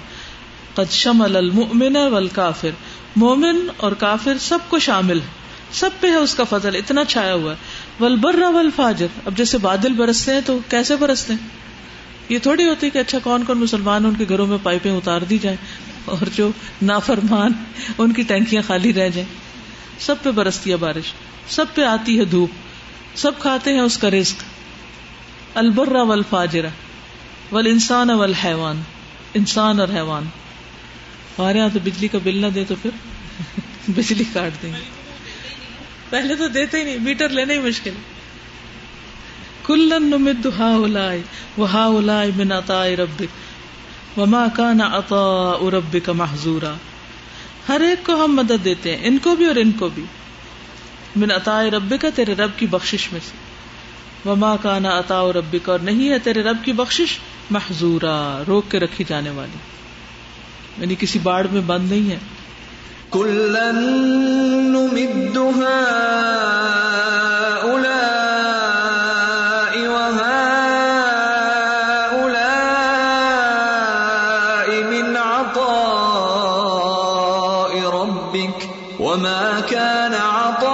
قد شمل المؤمن والکافر۔ مومن اور کافر سب کو شامل ہے۔ سب پہ ہے اس کا فضل، اتنا چھایا ہوا ہے۔ ولبر ولفاجر اب جیسے بادل برستے ہیں تو کیسے برستے ہیں؟ یہ تھوڑی ہوتی کہ اچھا کون کون مسلمان ان کے گھروں میں پائپیں اتار دی جائیں اور جو نافرمان ان کی ٹینکیاں خالی رہ جائیں۔ سب پہ برستی ہے بارش۔ سب پہ آتی ہے دھوپ۔ سب کھاتے ہیں اس کا رزق۔ البرا ول ول انسان ول حیوان انسان اور حیوان۔ ہمارے یہاں تو بجلی کا بل نہ دے تو پھر بجلی کاٹ دیں۔ گے پہلے تو دیتے ہی نہیں، میٹر لینا ہی مشکل۔ کلن نمد ہا اولائے وہ ہا اولائے من عطا ربک وما کان عطا ربک محظورا ہر ایک کو ہم مدد دیتے ہیں، ان کو بھی اور ان کو بھی۔ من عطا ربک، تیرے رب کی بخشش میں سے۔ وما کانا عطا ربک، اور نہیں ہے تیرے رب کی بخشش محظورا روک کے رکھی جانے والی۔ یعنی کسی باڑ میں بند نہیں ہے۔ كلا نمد هؤلاء وهؤلاء من عطاء ربك وما كان عطاء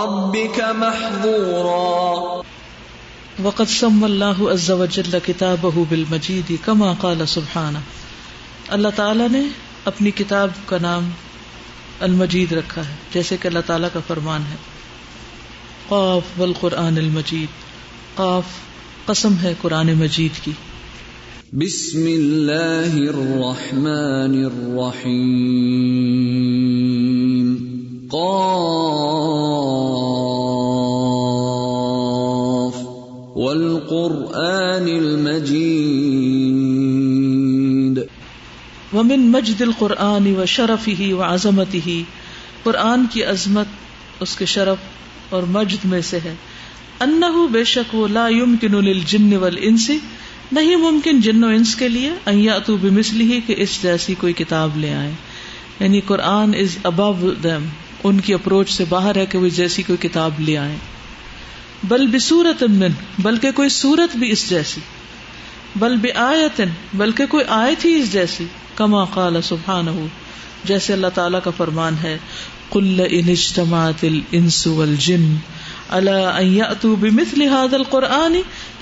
ربك محظورا وقد سم الله عز وجل كتابه بالمجيد كما قال سبحانه اللہ تعالی نے اپنی کتاب کا نام المجید رکھا ہے، جیسے کہ اللہ تعالیٰ کا فرمان ہے۔ قاف والقرآن المجید، قاف قسم ہے قرآن مجید کی۔ بسم اللہ الرحمن الرحیم۔ قاف والقرآن والقرآن ومن مجد القرآن و شرفه و عظمته۔ قرآن کی عظمت اس کے شرف اور مجد میں سے ہے۔ انه بے شک وہ لا يمكن للجن والانس۔ نہیں ممکن جن و انس کے لیے۔ ان یاتوا بمثله کہ اس جیسی کوئی کتاب لے آئے۔ یعنی قرآن از ابو دم ان کی اپروچ سے باہر ہے کہ وہ جیسی کوئی کتاب لے آئے۔ بل بصورت من۔ بلکہ کوئی صورت بھی اس جیسی۔ بل بآیت بلکہ کوئی آیت ہی اس جیسی۔ کما قال سبحانہ جیسے اللہ تعالیٰ کا فرمان ہے، قل ان اجتماعت الانس والجن، الا ان یاتوا بمثل هذا القرآن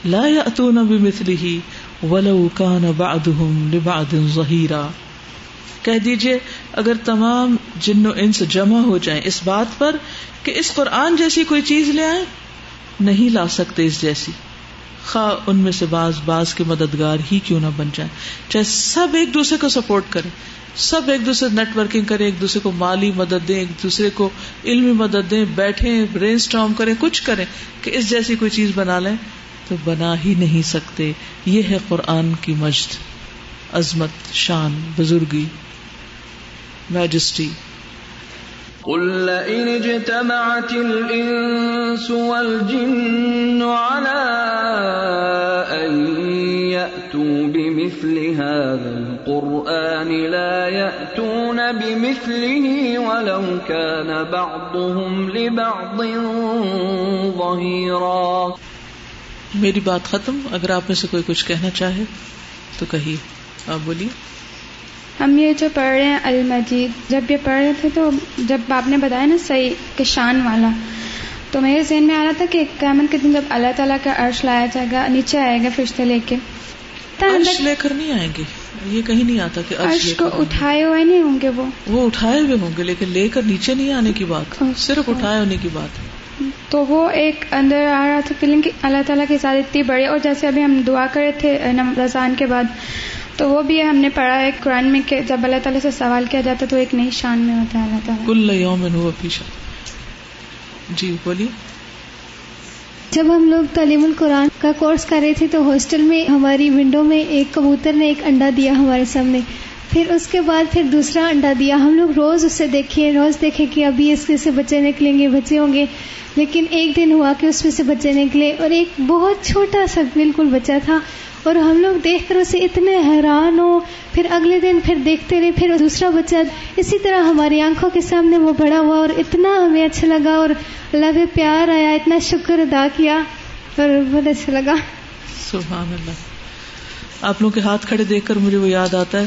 لا یاتون بمثله ولو كان بعضهم لبعض ظهيرا کہہ دیجیے، اگر تمام جن و انس جمع ہو جائیں اس بات پر کہ اس قرآن جیسی کوئی چیز لے آئے نہیں لا سکتے اس جیسی۔ خواہ ان میں سے باز باز کے مددگار ہی کیوں نہ بن جائیں۔ چاہے سب ایک دوسرے کو سپورٹ کریں، سب ایک دوسرے نیٹ ورکنگ کریں، ایک دوسرے کو مالی مدد دیں، ایک دوسرے کو علمی مدد دیں بیٹھے برین اسٹارم کریں، کچھ کریں کہ اس جیسی کوئی چیز بنا لیں تو بنا ہی نہیں سکتے۔ یہ ہے قرآن کی مجد، عظمت، شان، بزرگی میجسٹی قل لئن اجتمعت الانس والجن على ان ياتوا بمثل هذا القران لا ياتون بمثله ولو كان بعضهم لبعض ظهيرا۔ میری بات ختم، اگر آپ میں سے کوئی کچھ کہنا چاہے تو کہیے۔ آپ بولیے۔ ہم یہ جو پڑھ رہے ہیں المجید جب یہ پڑھ رہے تھے تو جب آپ نے بتایا نا صحیح کہ شان والا تو میرے ذہن میں آ رہا تھا کہ قیامت کے دن جب اللہ تعالیٰ کا عرش لایا جائے گا نیچے آئے گا فرشتے لے کے۔ عرش لے کر نہیں آئیں گے؟ یہ کہیں نہیں آتا کہ عرش کو اٹھائے ہوئے نہیں ہوں گے وہ۔ وہ اٹھائے ہوئے ہوں گے لیکن لے کر نیچے نہیں آنے کی بات صرف اٹھائے ہونے کی بات۔ تو وہ ایک اندر آ رہا تھا فیلنگ کہ اللہ تعالیٰ کی ذات اتنی بڑی اور جیسے ابھی ہم دعا کرے تھے رضان کے بعد تو وہ بھی ہم نے پڑھا ہے قرآن میں کہ جب اللہ تعالیٰ سے سوال کیا جاتا تو ایک نئی شان میں ہوتا ہے اللہ تعالیٰ۔ کل یوم ہوا پیشہ جی بولیے۔ جب ہم لوگ تعلیم القرآن کا کورس کر رہے تھے تو ہاسٹل میں ہماری ونڈو میں ایک کبوتر نے ایک انڈا دیا ہمارے سامنے۔ پھر اس کے بعد پھر دوسرا انڈا دیا۔ ہم لوگ روز اسے دیکھیں روز دیکھیں کہ ابھی اس سے بچے نکلیں گے بچے ہوں گے۔ لیکن ایک دن ہوا کہ اس میں سے بچے نکلے اور ایک بہت چھوٹا سا بالکل بچہ تھا۔ اور ہم لوگ دیکھ کر اسے اتنے حیران ہو پھر اگلے دن پھر دیکھتے رہے، پھر دوسرا بچہ۔ اسی طرح ہماری آنکھوں کے سامنے وہ بڑا ہوا اور اتنا ہمیں اچھا لگا اور اللہ پہ پیار آیا، اتنا شکر ادا کیا اور بہت اچھا لگا۔ سبحان اللہ۔ آپ لوگ کے ہاتھ کھڑے دیکھ کر مجھے وہ یاد آتا ہے۔